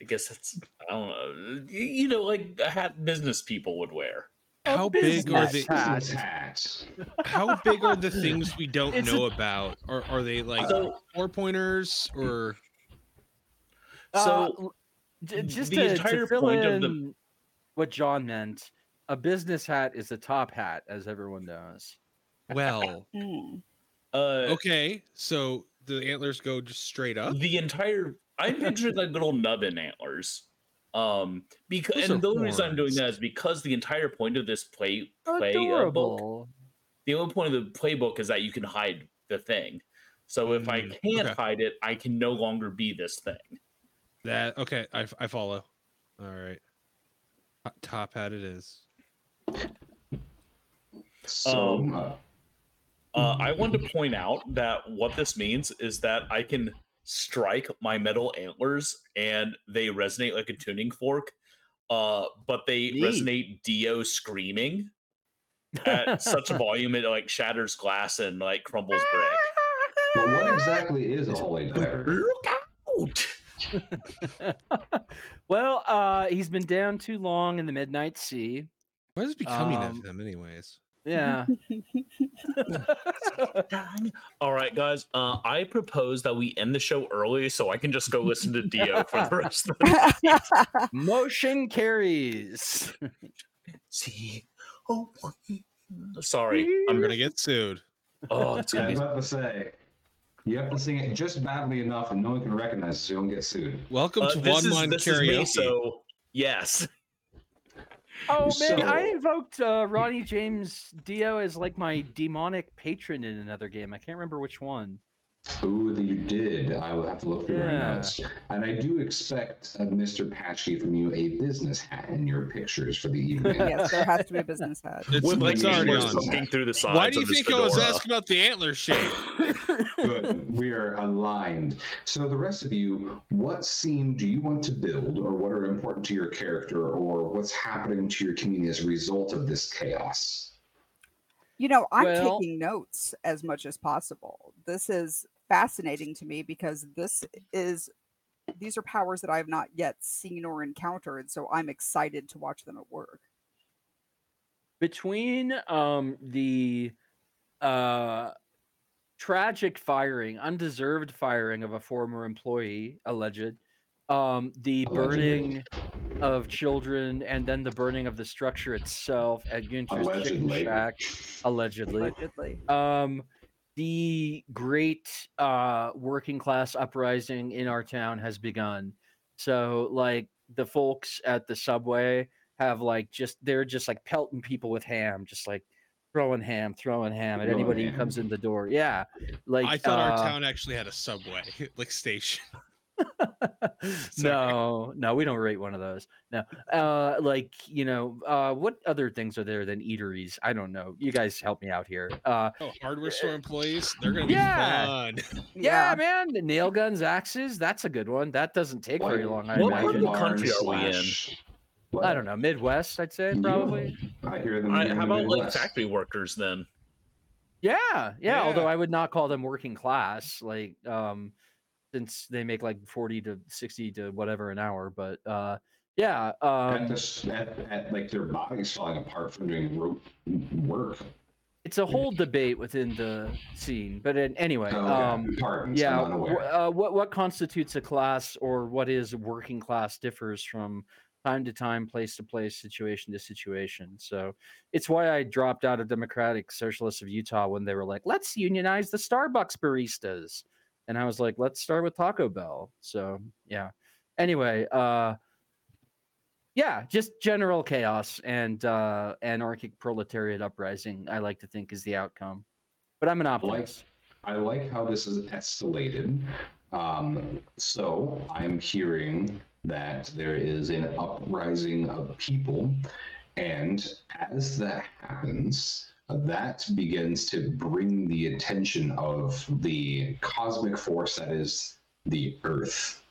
I guess that's I don't know. You know, like a hat business people would wear. How big are business the hat. Business [LAUGHS] how big are the things we don't It's a- know about? Are are they like So- four pointers or So l- j- just the to, to entire fill point in of the- what John meant, a business hat is a top hat, as everyone knows. well? [LAUGHS] Mm. uh Okay, so the antlers go just straight up. the entire I'm picturing like little nubbin antlers. Um because Those and the only reason I'm doing that is because the entire point of this play play uh, book the only point of the playbook is that you can hide the thing. So if I Mm, can't okay. hide it, I can no longer be this thing. That okay, I, I follow. All right, Top- top hat it is. So Um, uh, Uh, I want to point out that what this means is that I can strike my metal antlers and they resonate like a tuning fork, uh, but they Neat. resonate Dio screaming at such a [LAUGHS] volume it like shatters glass and like crumbles brick. but what exactly is a holy diver? Look out! [LAUGHS] well, uh, he's been down too long in the midnight sea. What is becoming Um, of them, anyways? Yeah. [LAUGHS] All right, guys. Uh, I propose that we end the show early so I can just go listen to Dio for the rest of the [LAUGHS] Motion carries. See, oh, sorry. I'm I'm gonna get sued. Oh, it's Yeah, I gonna was be. about to say, you have to sing it just badly enough and no one can recognize it so you don't get sued. Welcome Uh, to this one is, line this is me, so yes. [LAUGHS] Oh man, I invoked uh, Ronnie James Dio as like my demonic patron in another game. I can't remember which one. Ooh, that you did. I will have to look through my notes. And I do expect, uh, Mr. Patchy, from you a business hat in your pictures for the evening. yes, there has to be a business hat. It's, With like it's the already antlers on. on. through the sides. Why do you of think I was asking about the antler shape? [LAUGHS] Good. We are aligned. So, the rest of you, what scene do you want to build, or what are important to your character, or what's happening to your community as a result of this chaos? You know, I'm Well- taking notes as much as possible. This is fascinating to me because this is these are powers that I have not yet seen or encountered, so I'm excited to watch them at work. Between um the uh tragic firing, undeserved firing of a former employee, alleged, um, the Allegedly. burning of children, and then the burning of the structure itself at Gunther's Chicken Allegedly. Shack, allegedly. Allegedly. um the great uh working class uprising in our town has begun. So like the folks at the subway have like just they're just like pelting people with ham just like throwing ham throwing ham at Throwing anybody who comes in the door. Yeah like I thought uh, our town actually had a subway [LAUGHS] like station. [LAUGHS] Sorry. no no we don't rate one of those no uh like you know uh what other things are there than eateries i don't know you guys help me out here uh Oh, hardware store employees, they're gonna be Yeah. fun. [LAUGHS] Yeah, man. The nail guns, axes. That's a good one. That doesn't take very long. I what part of imagine. the country are we in? Slash- I don't know. Midwest, I'd say You- probably. I hear them. I, in how the about like factory workers then? Yeah, yeah. Although I would not call them working class, like um, since they make like forty to sixty to whatever an hour. But uh, yeah. at, Um, this, at, at like their bodies falling apart from doing ro- work. it's a whole debate within the scene. But in, anyway, Oh, um, yeah. Yeah I'm wh- unaware. uh, what what constitutes a class or what is working class differs from time to time place to place situation to situation so it's why i dropped out of democratic socialists of utah when they were like let's unionize the starbucks baristas and i was like let's start with taco bell. So yeah. Anyway uh yeah just general chaos and uh anarchic proletariat uprising i like to think is the outcome. But i'm an optimist. I like how this is escalated. Um, so I'm hearing that there is an uprising of people, and as that happens, that begins to bring the attention of the cosmic force that is the Earth.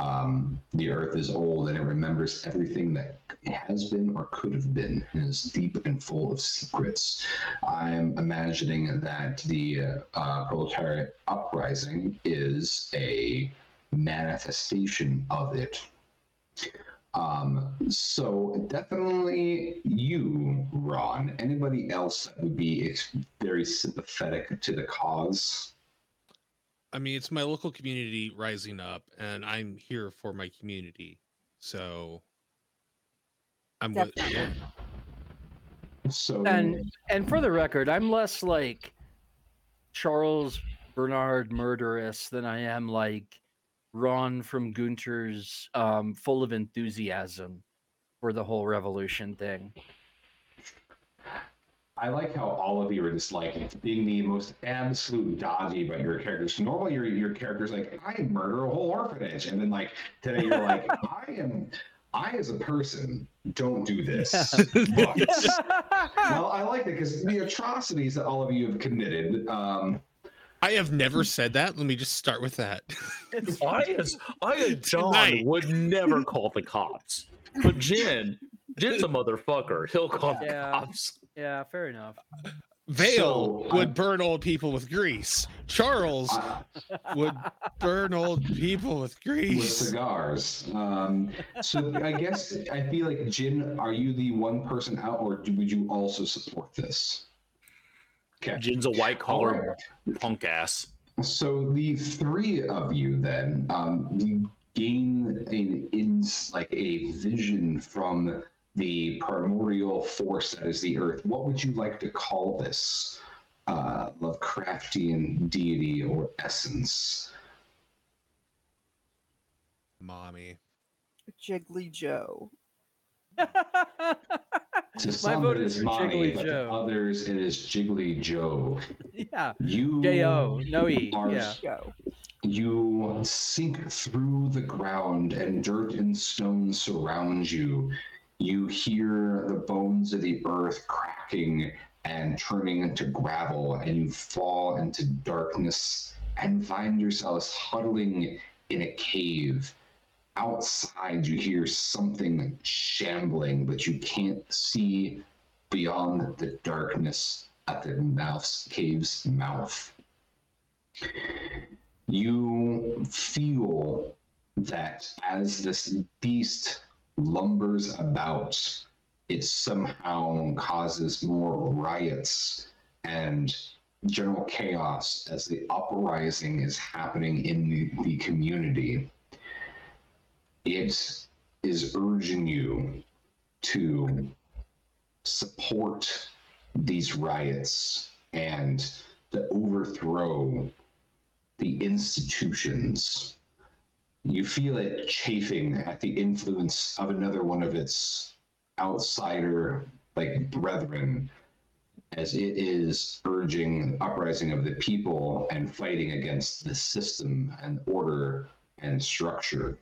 Um, the Earth is old and it remembers everything that has been or could have been and is deep and full of secrets. I'm imagining that the uh, proletariat uprising is a manifestation of it. Um, so definitely you, Ron. Anybody else that would be ex- very sympathetic to the cause? I mean, it's my local community rising up, and I'm here for my community. So I'm with yeah. Definitely. So And and for the record, I'm less like Charles Bernard murderous than I am like Ron from Gunther's um, full of enthusiasm for the whole revolution thing. I like how all of you are just like being the most absolute dodgy about your characters. Normally, your your character's like, I murder a whole orphanage, and then like today you're like, [LAUGHS] I am, I as a person don't do [LAUGHS] this. But- [LAUGHS] well, I like that because the atrocities that all of you have committed. Um, I have never said that. Let me just start with that. [LAUGHS] I as I as [LAUGHS] John Tonight. would never [LAUGHS] call the cops, but Jin, Jin's a motherfucker. He'll call the Yeah. cops. yeah, fair enough. Vale So, would I- burn old people with grease. Charles would burn old people with grease. with grease. cigars. Um, so I guess I feel like Jin, are you the one person out, or do- would you also support this? Okay. Jin's a white collar right. punk ass. So the three of you then, um, you gain an ins like a vision from the primordial force that is the earth. What would you like to call this? Uh, Lovecraftian deity or essence? Mommy. Jiggly Joe. To [LAUGHS] My some vote it is is Mommy, Jiggly but to others it is Jiggly Joe. [LAUGHS] yeah. You J O. No E. are Yeah. You sink through the ground, and dirt and stone surround you. You hear the bones of the earth cracking and turning into gravel, and you fall into darkness and find yourselves huddling in a cave. Outside, you hear something shambling, but you can't see beyond the darkness at the mouth's cave's mouth you feel that as this beast lumbers about, it somehow causes more riots and general chaos as the uprising is happening in the, the community. It is urging you to support these riots and to overthrow the institutions. You feel it chafing at the influence of another one of its outsider, like brethren, as it is urging uprising of the people and fighting against the system and order and structure.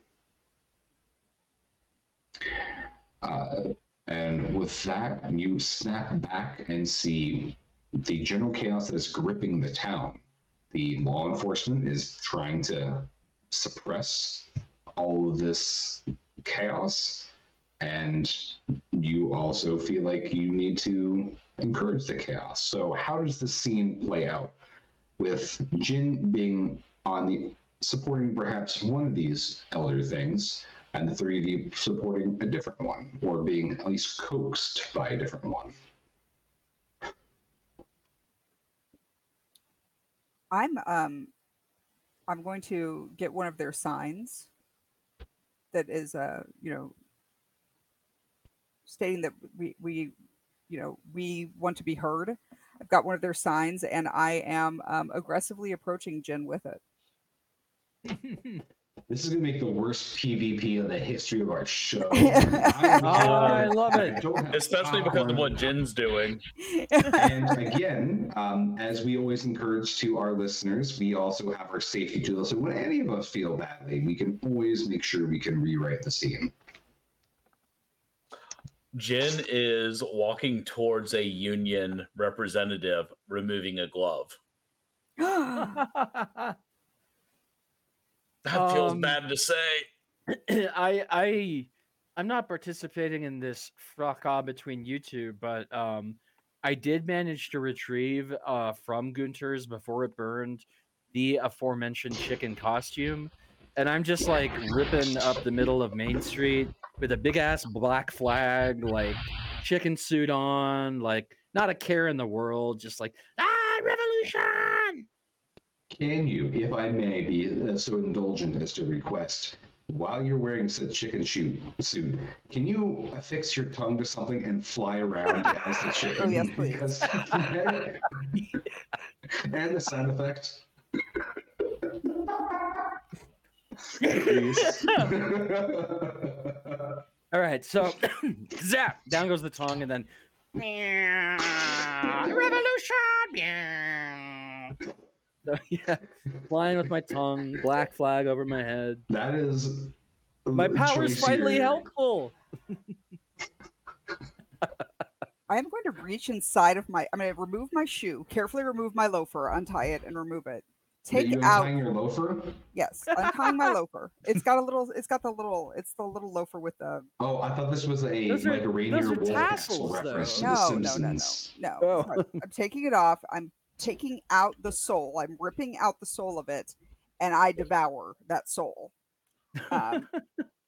Uh, and with that, you snap back and see the general chaos that is gripping the town. The law enforcement is trying to suppress all of this chaos and you also feel like you need to encourage the chaos. So how does the scene play out? With jin being on the supporting perhaps one of these elder things and the three of you supporting a different one or being at least coaxed by a different one I'm um I'm going to get one of their signs that is uh you know stating that we we you know we want to be heard. I've got one of their signs and I am um, aggressively approaching Jen with it. [LAUGHS] This is gonna make the worst PvP in the history of our show. [LAUGHS] I love it. don't have Especially because of popcorn. what Jin's doing. [LAUGHS] And again, um, as we always encourage to our listeners, we also have our safety tools. So when any of us feel badly, we can always make sure we can rewrite the scene. Jin is walking towards a union representative removing a glove. [GASPS] [LAUGHS] That feels Um, bad to say. [CLEARS THROAT] I I I'm not participating in this fracas between you two, but um I did manage to retrieve uh from Gunther's before it burned the aforementioned chicken costume. And I'm just like ripping up the middle of Main Street with a big ass black flag, like chicken suit on, like not a care in the world, just like ah revolution. Can you, if I may be uh, so indulgent as to request, while you're wearing said chicken shoot suit, can you affix your tongue to something and fly around [LAUGHS] as the chicken? Oh, yes, please. Because- [LAUGHS] and the sound effect. Please. [LAUGHS] All right, so [COUGHS] zap down goes the tongue, and then revolution. [LAUGHS] So, yeah, flying with my tongue, black flag over my head. that is. My power is finally helpful. [LAUGHS] I am going to reach inside of my I'm going to remove my shoe, carefully remove my loafer, untie it and remove it. take you out your loafer? yes, untying my loafer. It's got a little. It's got the little. It's the little loafer with the Oh, I thought this was a Those are- like a reindeer those are wolf tassels, though. reference no, no, no, no, no. Oh. I'm taking it off. I'm taking out the soul. I'm ripping out the soul of it, and I devour that soul. Um,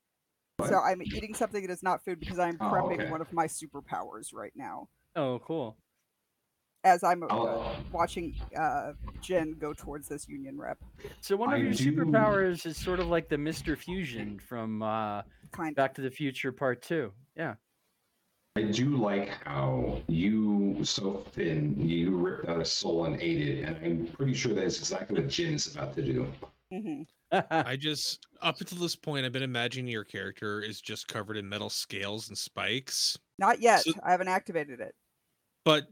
[LAUGHS] so I'm eating something that is not food because I'm Oh, prepping okay. one of my superpowers right now. Oh, cool. As I'm uh, I'll- watching uh, Jen go towards this union rep, So one of I your do- superpowers is sort of like the Mr. Fusion from uh, kind of. Back to the Future Part Two. Yeah. I do like how you so thin you ripped out a soul and ate it, and I'm pretty sure that's exactly what Jin is about to do. hmm I just up until this point, I've been imagining your character is just covered in metal scales and spikes. Not yet. So- I haven't activated it. But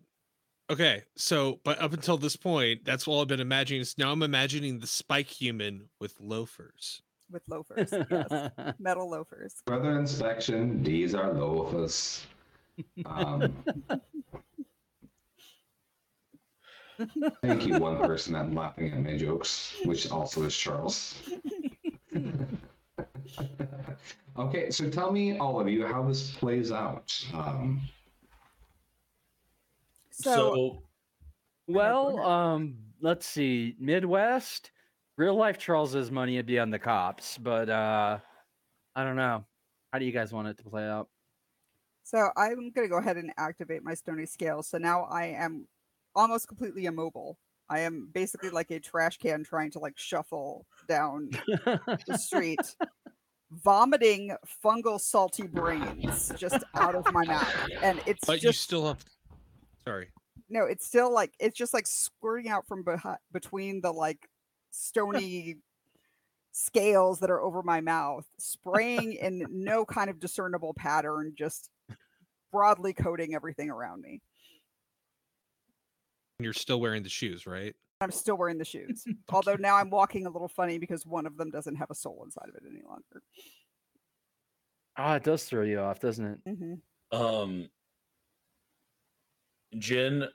okay, so but up until this point, that's all I've been imagining. Is now I'm imagining the spike human with loafers. with loafers. yes. [LAUGHS] Metal loafers. Further inspection, these are loafers. Um, thank you, one person that's laughing at my jokes, which also is Charles. [LAUGHS] okay, so tell me, all of you, how this plays out. Um, So, So, well, um, let's see. Midwest, real life Charles's money would be on the cops, but uh, I don't know. How do you guys want it to play out? So I'm gonna go ahead and activate my stony scale. So now I am almost completely immobile. I am basically like a trash can trying to like shuffle down the street, [LAUGHS] vomiting fungal salty brains just out of my mouth, and it's But you just still have. Sorry. no, it's still like it's just like squirting out from behind, between the like stony scales that are over my mouth, spraying in no kind of discernible pattern, just broadly coating everything around me. You're still wearing the shoes, right? I'm still wearing the shoes, [LAUGHS] although now I'm walking a little funny because one of them doesn't have a sole inside of it any longer. Ah, it does throw you off, doesn't it? hmm um, Jin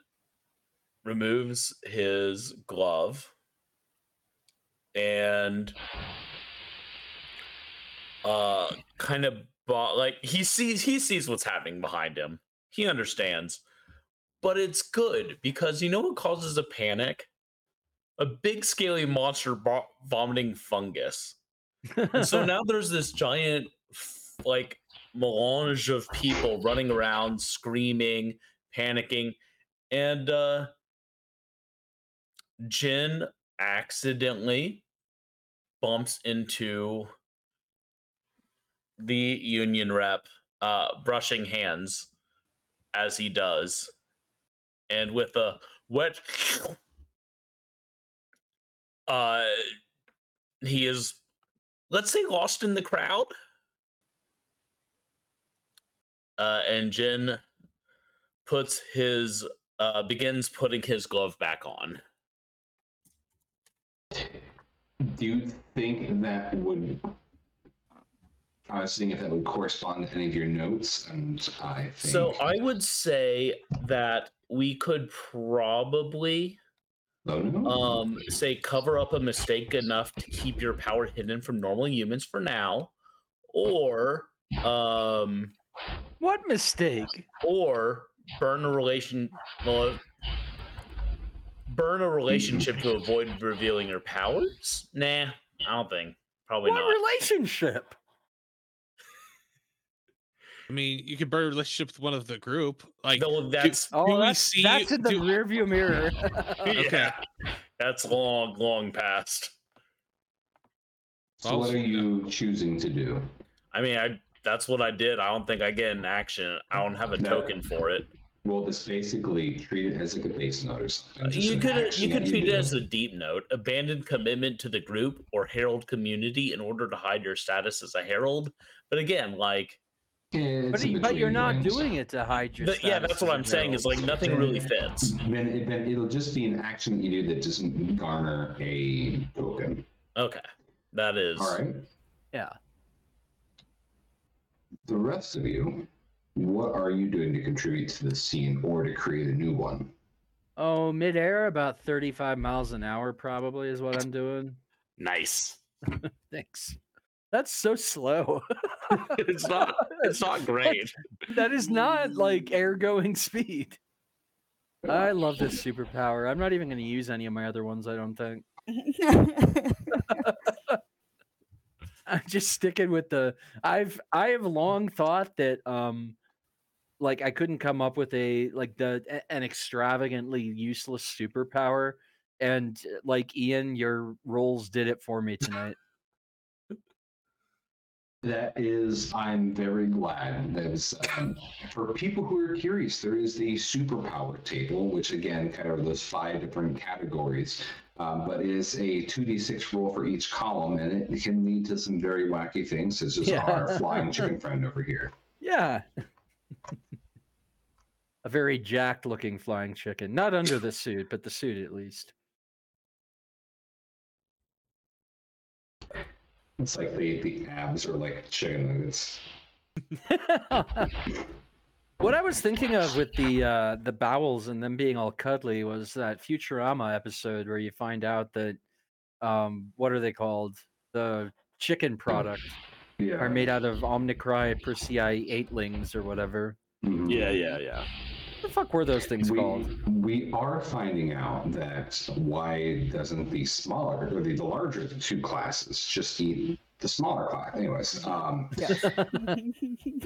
removes his glove and uh kind of bo- like he sees he sees what's happening behind him. He understands. But it's good because you know what causes a panic? A big scaly monster vo- vomiting fungus. And so [LAUGHS] now there's this giant like melange of people running around screaming panicking and uh jin accidentally bumps into the union rep uh brushing hands as he does and with a wet [SNIFFS] uh he is let's say lost in the crowd uh, and Jin puts his uh, begins putting his glove back on. do you think that would? I was seeing if that would correspond to any of your notes, and I think. So I would say that we could probably Oh, um, say cover up a mistake enough to keep your power hidden from normal humans for now, or um, What mistake? or burn a relation well, burn a relationship to avoid revealing your powers. Nah, I don't think. Probably what not. relationship? I mean, you could burn a relationship with one of the group. Like, No, that's Oh, Do we that's, see- that's in the do- rear view mirror. [LAUGHS] Okay. yeah, that's long, long past. so what are you choosing to do? I mean, I that's what I did. I don't think I get an action. I don't have a No. token for it. Well, this basically treat it as like a base note or uh, something. You could you could treat it as a deep note, abandon commitment to the group or herald community in order to hide your status as a herald. But again, like, Yeah, it's but, in y- but you're not range. doing it to hide your. but yeah, that's what I'm saying. Is like nothing really fits. Then, it, then it'll just be an action that you do that doesn't garner a token. Okay, that is All right. Yeah. The rest of you, what are you doing to contribute to the scene or to create a new one? Oh, midair about 35 miles an hour probably is what I'm doing. Nice. [LAUGHS] Thanks. That's so slow. [LAUGHS] It's not. It's not [LAUGHS] great. that is not like air going [LAUGHS] speed. I love this superpower. I'm not even going to use any of my other ones, I don't think. I'm just sticking with the I've I have long thought that um like I couldn't come up with a like the an extravagantly useless superpower and like Ian your roles did it for me tonight. That is, I'm very glad. That is, um, for people who are curious, there is the superpower table, which again, kind of those five different categories. Um, but it is a 2d6 roll for each column, and it can lead to some very wacky things, such as Yeah. our flying [LAUGHS] chicken friend over here. Yeah. [LAUGHS] a very jacked looking flying chicken. Not under the suit, but the suit at least. It's like the, the abs are like chicken nuggets. [LAUGHS] what I was thinking of with the uh, the bowels and them being all cuddly was that Futurama episode where you find out that um, what are they called? The chicken product Yeah. are made out of Omnicry persei eightlings or whatever. Mhm. Yeah, yeah, yeah. What the fuck were those things we, called? we are finding out that why doesn't the smaller or the, the larger the two classes just eat the smaller class anyways um, yes.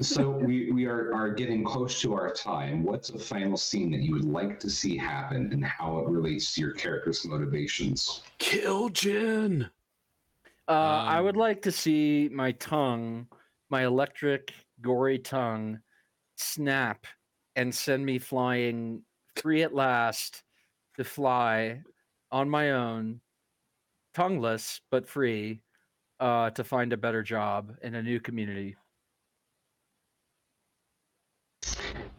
[LAUGHS] so we, we are, are getting close to our time what's a final scene that you would like to see happen and how it relates to your character's motivations Kill Jin. Uh, I would Um, like to see my tongue, my electric, gory tongue, snap and send me flying free at last to fly on my own, tongueless but free, uh, to find a better job in a new community.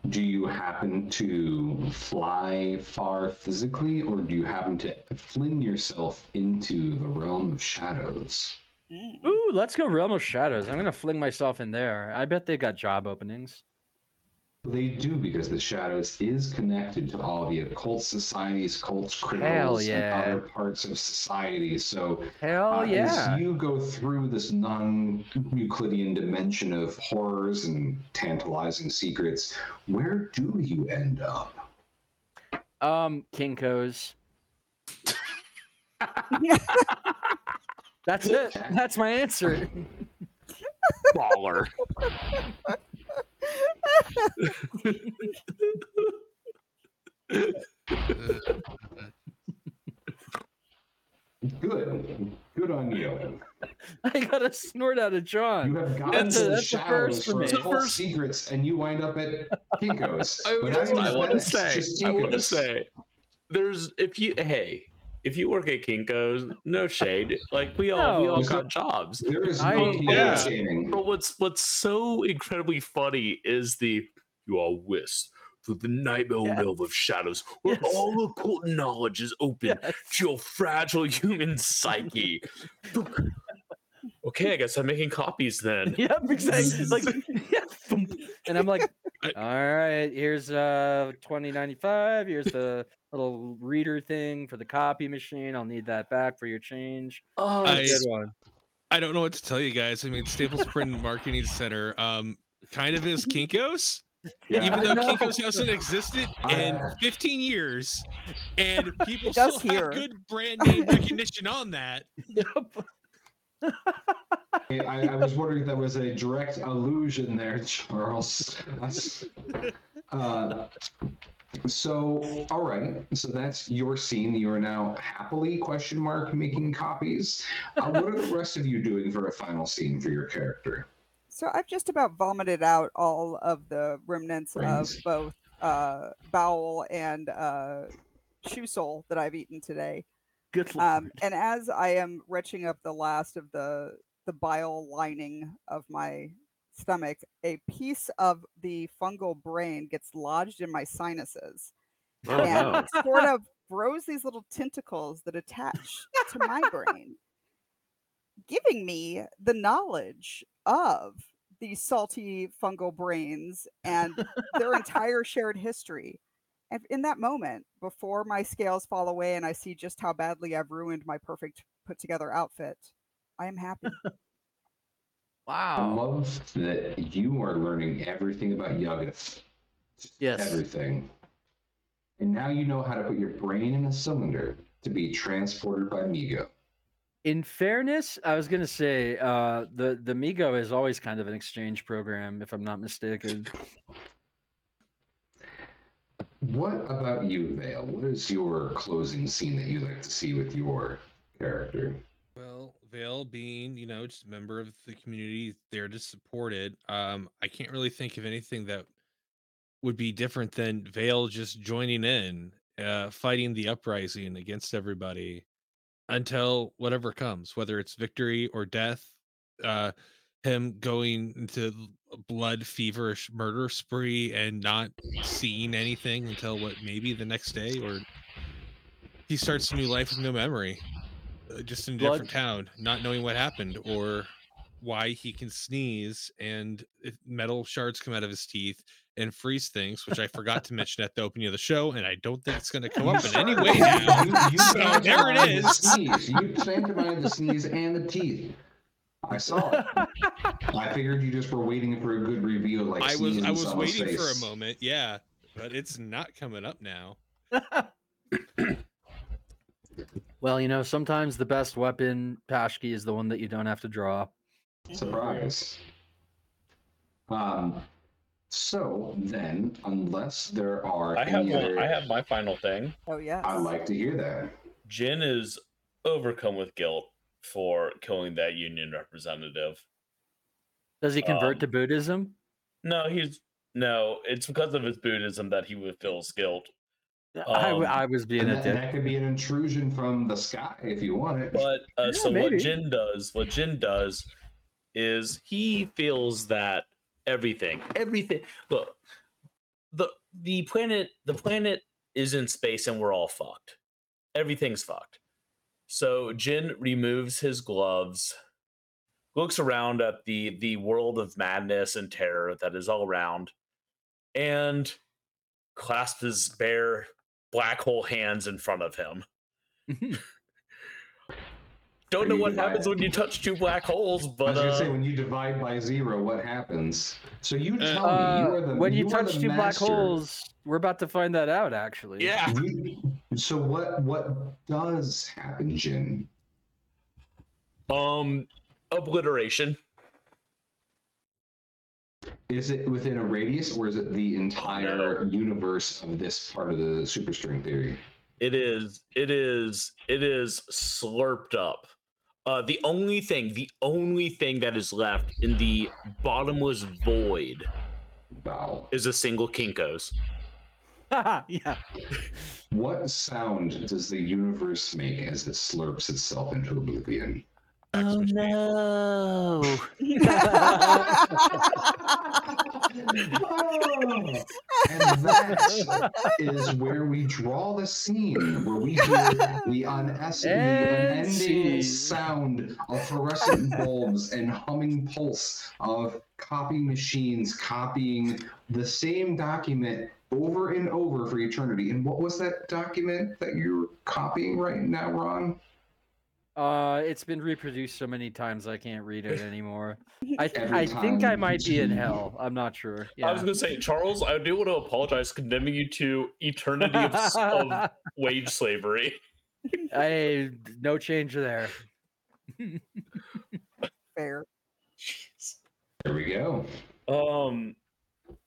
do you happen to fly far physically or do you happen to fling yourself into the realm of shadows Mm. Ooh, let's go Realm of Shadows. I'm gonna fling myself in there. I bet they got job openings. They do because the shadows is connected to all the occult societies, cults, criminals, yeah. and other parts of society. So Hell uh, yeah! as you go through this non-Euclidean dimension of horrors and tantalizing secrets, where do you end up? Um, Kinkos. [LAUGHS] That's it. That's my answer. Baller. [LAUGHS] Good, good on you. [LAUGHS] I got a snort out of John. You have gone That's to a- the that's a shadows first for for me. occult First- secrets, and you wind up at Kinko's. I, But I want to that's say, I want to say, there's if you hey, if you work at Kinkos, no shade. Like we all we all Is got jobs. There is I- no yeah. shaming. But what's what's so incredibly funny is the you are whisked through the nightmare Yes. realm of shadows, where Yes. all occult knowledge is open Yes. to your fragile human psyche. okay, I guess I'm making copies then. [LAUGHS] Yep, exactly. Like, [LAUGHS] yeah, and I'm like, [LAUGHS] all right, here's uh 2095. Here's the little reader thing for the copy machine. I'll need that back for your change. Oh, I- Good one. I don't know what to tell you guys. I mean, Staples Print and Marketing Center um, kind of is Kinkos, Yeah. even though. Kinkos hasn't existed in 15 years, and [LAUGHS] people still here. have good brand name recognition on that. [LAUGHS] Yep. I, I was wondering if that was a direct allusion there, Charles. That's- uh, so, all right. So that's your scene. You are now happily question mark making copies. Uh, what are the [LAUGHS] rest of you doing for a final scene for your character? So I've just about vomited out all of the remnants of both uh, bowel and uh, shoe sole that I've eaten today. Good lord. Um, and as I am retching up the last of the the bile lining of my stomach, a piece of the fungal brain gets lodged in my sinuses Oh, and no. [LAUGHS] sort of grows these little tentacles that attach to my brain, giving me the knowledge of these salty fungal brains and their entire shared history. And in that moment, before my scales fall away and I see just how badly I've ruined my perfect put together outfit, I am happy. I Wow. love that you are learning everything about Yuggoth. Yes. Everything. And now you know how to put your brain in a cylinder to be transported by Mi-Go. In fairness, I was gonna say uh, the the Mi-Go is always kind of an exchange program, if I'm not mistaken. What about you, Vale? What is your closing scene that you like to see with your character? Vale being, you know, just a member of the community there to support it, um, I can't really think of anything that would be different than Vale just joining in, uh, fighting the uprising against everybody until whatever comes, whether it's victory or death. Uh, him going into blood feverish murder spree and not seeing anything until what maybe the next day or he starts a new life with no memory Uh, just in a Blood- different town, not knowing what happened or why he can sneeze and metal shards come out of his teeth and freeze things, which I forgot to mention at the opening of the show, and I don't think it's going to come up in any way now. You, you So there it pantomimed the is. Sneeze. You pantomimed the sneeze and the teeth. I saw it. I figured you just were waiting for a good reveal, like I was I was someone's waiting for a moment, yeah, but it's not coming up now. [LAUGHS] well, you know, sometimes the best weapon, Pashki, is the one that you don't have to draw. Surprise. Um. So then, unless there are I have any one, other, I have my final thing. oh yeah. I like to hear that. Jin is overcome with guilt for killing that union representative. Does he convert Um, to Buddhism? No, he's no. It's because of his Buddhism that he would feels guilt. I, w- um, I was being a that, dick. that could be an intrusion from the sky if you want it. But uh, Yeah, so maybe. what Jin does, what Jin does, is he feels that everything, everything. Look, the the planet, the planet is in space, and we're all fucked. Everything's fucked. So Jin removes his gloves, looks around at the the world of madness and terror that is all around, and clasps his bare black hole hands in front of him. Don't Are know you what happens divided? when you touch two black holes, I was but gonna say uh, when you divide by zero, what happens? So you tell me Uh, you are the when you, are touch the two black holes, we're about to find that out, actually. yeah. So what what does happen, Jin? Um, obliteration. Is it within a radius or is it the entire universe of this part of the superstring theory? It is. It is. It is slurped up. Uh, the only thing, the only thing that is left in the bottomless void Wow. is a single Kinkos. [LAUGHS] yeah. What sound does the universe make as it slurps itself into oblivion? Oh no! Oh, [LAUGHS] and that is where we draw the scene where we hear the, [LAUGHS] unes- the unending sound of fluorescent bulbs and humming pulse of copying machines copying the same document over and over for eternity. And what was that document that you're copying right now, Ron? Uh, it's been reproduced so many times I can't read it [LAUGHS] anymore. I th- I think I might be in hell. [LAUGHS] I'm not sure. I was gonna say, Charles, I do want to apologize, condemning you to eternity of, of [LAUGHS] wage slavery. I no change there. Fair. There we go. Um,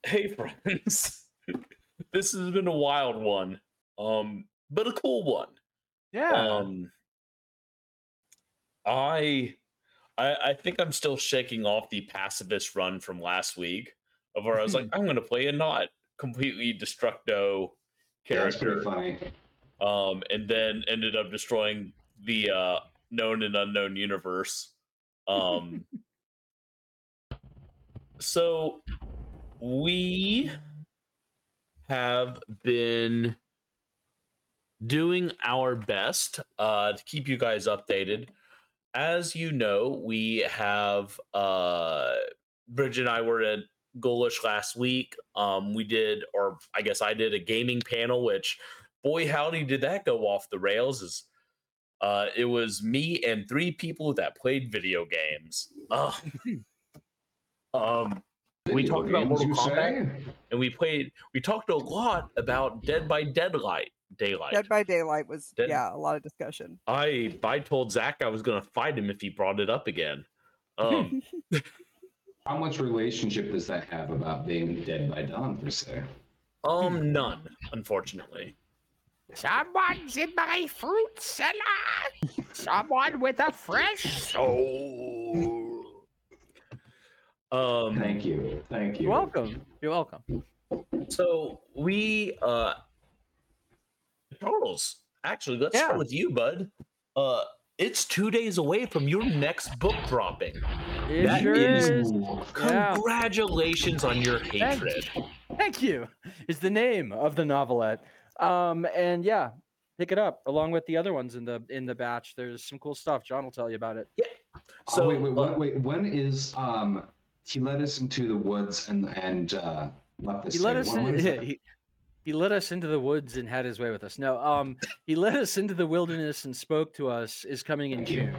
hey friends, this has been a wild one, um, but a cool one. Yeah. Um, I, I, I think I'm still shaking off the pacifist run from last week, of where I was like, [LAUGHS] I'm going to play a not completely destructo Yeah, character, funny. um, and then ended up destroying the uh, known and unknown universe. Um, [LAUGHS] so we have been doing our best uh, to keep you guys updated. As you know, we have uh, Bridget and I were at Golish last week. Um, we did, or I guess I did a gaming panel, which boy howdy did that go off the rails. Is uh, it was me and three people that played video games. Uh, [LAUGHS] um, we Video talked about Mortal Kombat, say? and we played. We talked a lot about Dead by Deadlight. Daylight. Dead by Daylight was Dead- yeah a lot of discussion. I I told Zach I was gonna fight him if he brought it up again. Um, [LAUGHS] How much relationship does that have about being dead by dawn per se? um, none, unfortunately. Someone's in my fruit salad. Someone with a fresh soul. Um, Thank you, thank you. You're welcome. You're welcome. so we uh, Charles, actually, let's Yeah. start with you, bud. Uh, it's two days away from your next book dropping. It That sure is- is. Yeah. Congratulations on your hatred. Thank you. Is the name of the novelette. Um, and yeah, pick it up along with the other ones in the in the batch. There's some cool stuff. John will tell you about it. So So wait, wait, uh, wait, wait. When is um? He led us into the woods and and uh, left us. He led us When- when in, is [LAUGHS] that? he, he led us into the woods and had his way with us. No, um, he led us into the wilderness and spoke to us. Is coming in June.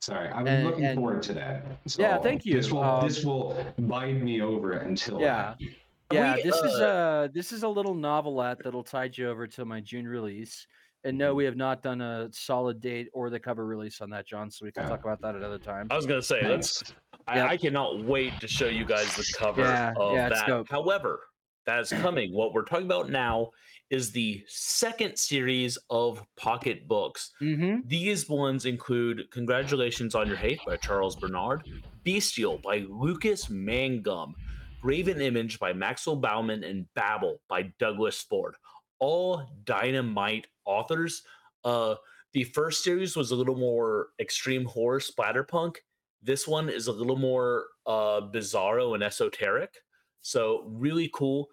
Sorry, I'm And- looking and- forward to that. So Yeah, thank you. This will Um, this will bind me over until Yeah. that. Yeah, We, this is uh, a this is a little novelette that'll tide you over till my June release. And no, we have not done a solid date or the cover release on that, John. So we can Yeah. talk about that another time. I was gonna say that's. Thanks. I, I cannot wait to show you guys the cover Yeah, of yeah, that. dope. However, that is coming. What we're talking about now is the second series of pocket books. Mm-hmm. These ones include Congratulations on Your Hate by Charles Bernard, Bestial by Lucas Mangum, Raven Image by Maxwell Bauman, and Babel by Douglas Ford. All dynamite authors. Uh, the first series was a little more extreme horror splatterpunk. This one is a little more uh, bizarro and esoteric. So really cool.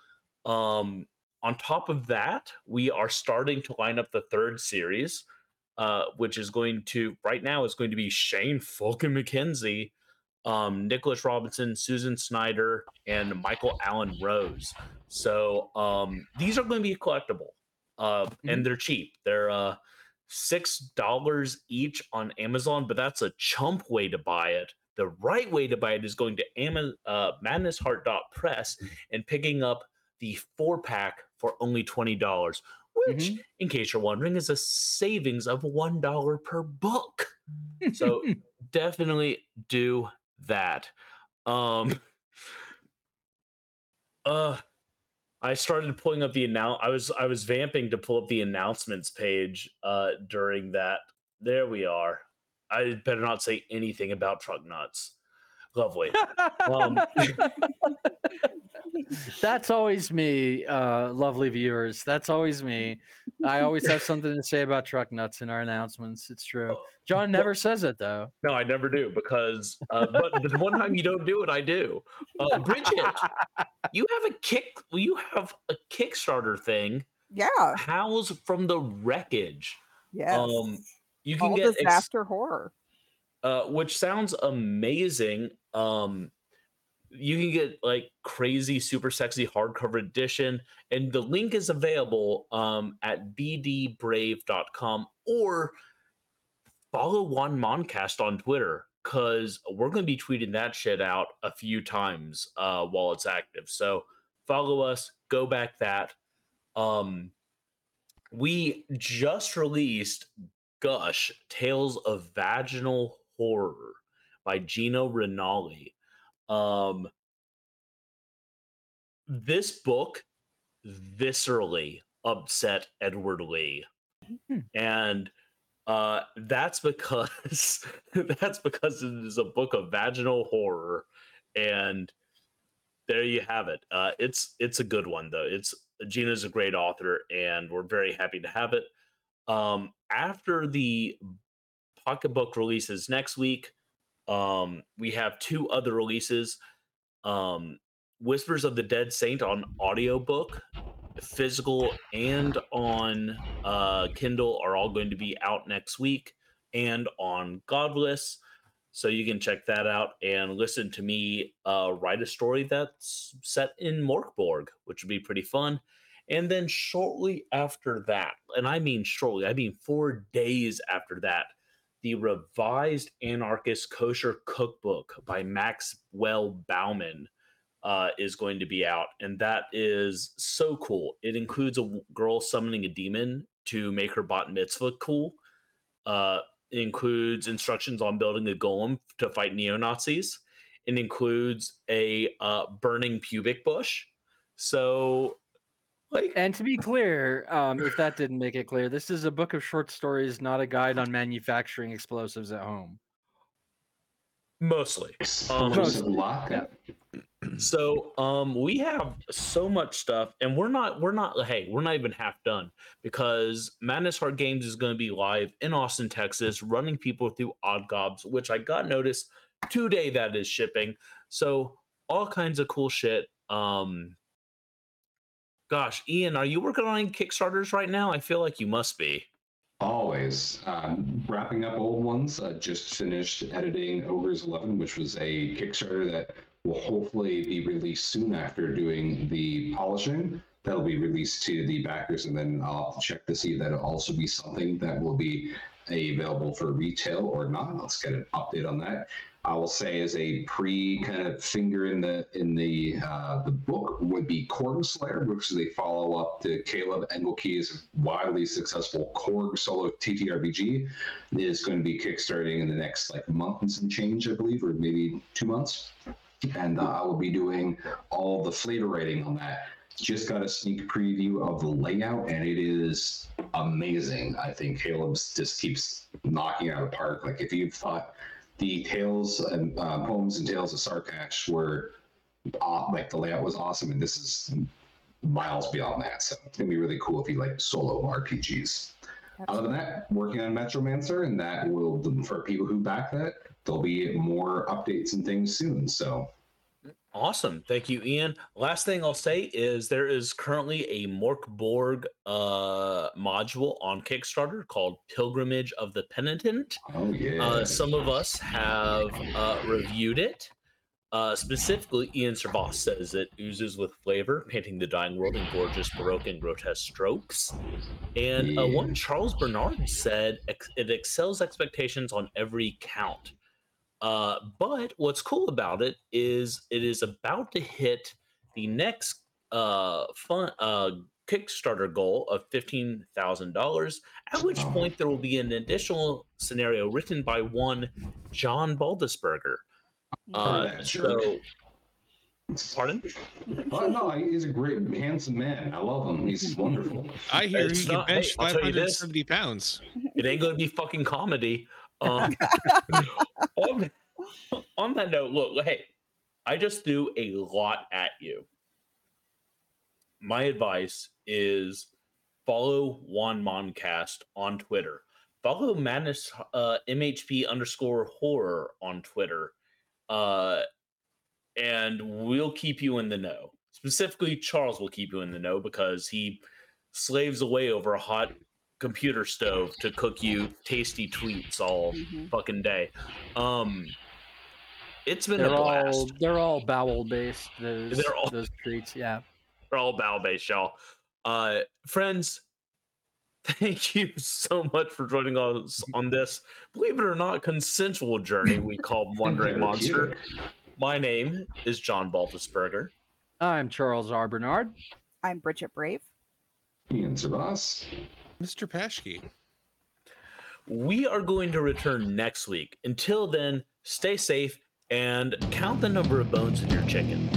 Um, on top of that, we are starting to line up the third series uh, which is going to right now is going to be Shane fucking McKenzie, um, Nicholas Robinson, Susan Snyder, and Michael Allen Rose. So um, these are going to be collectible, uh, and they're cheap. They're uh, six dollars each on Amazon, but that's a chump way to buy it. The right way to buy it is going to Ama- uh, madnessheart.press and picking up the four pack for only twenty dollars, which in case you're wondering, is a savings of one dollar per book. So [LAUGHS] definitely do that. Um uh I started pulling up the announce I was I was vamping to pull up the announcements page uh during that. There we are. I better not say anything about truck nuts. Lovely. Um, [LAUGHS] [LAUGHS] That's always me, uh, lovely viewers. That's always me. I always have [LAUGHS] something to say about truck nuts in our announcements. It's true. John never says it though. No, I never do because, uh, but the one time you don't do it, I do. Uh, Bridget, you have a kick. You have a Kickstarter thing. Yeah. Howls from the wreckage. Yes. Um, you can All get ex- disaster horror. uh, which sounds amazing. Um, you can get like crazy, super sexy hardcover edition, and the link is available um, at bdbrave.com or follow WanMonCast on Twitter because we're going to be tweeting that shit out a few times uh, while it's active. So follow us, go back that. Um, we just released Gush Tales of Vaginal Horror by Gina Ranalli. Um, this book viscerally upset Edward Lee. Hmm. And uh, that's because [LAUGHS] that's because it is a book of vaginal horror, and there you have it. Uh, it's it's a good one though. It's Gina's a great author, and we're very happy to have it. Um, after the pocketbook releases next week, um, we have two other releases. Um, Whispers of the Dead Saint on audiobook, physical and on uh, Kindle are all going to be out next week and on Godless. So you can check that out and listen to me uh, write a story that's set in Mörk Borg, which would be pretty fun. And then shortly after that, and I mean shortly, I mean four days after that, the revised anarchist kosher cookbook by Maxwell Bauman uh, is going to be out, and that is so cool. It includes a girl summoning a demon to make her bat mitzvah cool. Uh, it includes instructions on building a golem to fight neo Nazis. It includes a uh, burning pubic bush. So, like, And to be clear, um, if that didn't make it clear, this is a book of short stories, not a guide on manufacturing explosives at home. mostly. Explosive lockup. So um we have so much stuff and we're not we're not hey, we're not even half done because Madness Heart Games is going to be live in Austin, Texas, running people through Odd Gobs, which I got notice today that is shipping. So all kinds of cool shit. Um gosh, Ian, are you working on any Kickstarters right now? I feel like you must be. Always. Um, wrapping up old ones. Uh, just finished editing Ogres 11, which was a Kickstarter that will hopefully be released soon after doing the polishing. That'll be released to the backers, and then I'll check to see if that'll also be something that will be available for retail or not. Let's get an update on that. I will say as a pre kind of finger in the in the uh, the book would be Korg Slayer, which is a follow up to Caleb Engelke's wildly successful Korg solo TTRPG. It is going to be kickstarting in the next like month and some change, I believe, or maybe two months. And uh, I will be doing all the flavor writing on that. Just got a sneak preview of the layout, and it is amazing. I think Caleb's just keeps knocking out of the park. Like if you've thought the tales and uh, poems and tales of Sarkash were aw- like the layout was awesome, and this is miles beyond that. So it's gonna be really cool if you like solo RPGs. Other than that, working on Metromancer, and that will for people who back that, there'll be more updates and things soon. So Awesome. Thank you, Ian. Last thing I'll say is there is currently a Mörk Borg uh, module on Kickstarter called Pilgrimage of the Penitent. oh yeah, Uh, some of us have uh, reviewed it. Uh, specifically, Ian Servas says it oozes with flavor, painting the dying world in gorgeous Baroque and grotesque strokes. And uh, one Charles Bernard said it excels expectations on every count. Uh, but what's cool about it is it is about to hit the next uh, fun uh, Kickstarter goal of fifteen thousand dollars. At which Oh. point there will be an additional scenario written by one John Baltisberger. Uh, that so, pardon? Oh no, he's a great, handsome man. I love him. He's wonderful. I hear It's he not- hey, bench I'll tell you this. 570 pounds. It ain't gonna be fucking comedy. Um, [LAUGHS] on, [LAUGHS] on that note, look, hey, I just threw a lot at you. My advice is follow WanMonCast on Twitter. Follow Madness uh, MHP underscore horror on Twitter. Uh, and we'll keep you in the know. Specifically, Charles will keep you in the know because he slaves away over a hot computer stove to cook you tasty tweets all Mhm. fucking day. Um, it's been They're a blast. all they're all bowel based. Those They're all- those treats. Yeah. [LAUGHS] They're all bow based, y'all. Uh, friends, thank [LAUGHS] you so much for joining us on this, believe it or not, consensual journey we call [LAUGHS] Wandering Monster. My name is John Baltisberger. I'm Charles R. Bernard. I'm Bridget Brave. Ian Savas. Mr. Pashke. We are going to return next week. Until then, stay safe and count the number of bones in your chicken.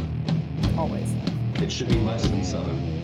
Always. It should be less than seven.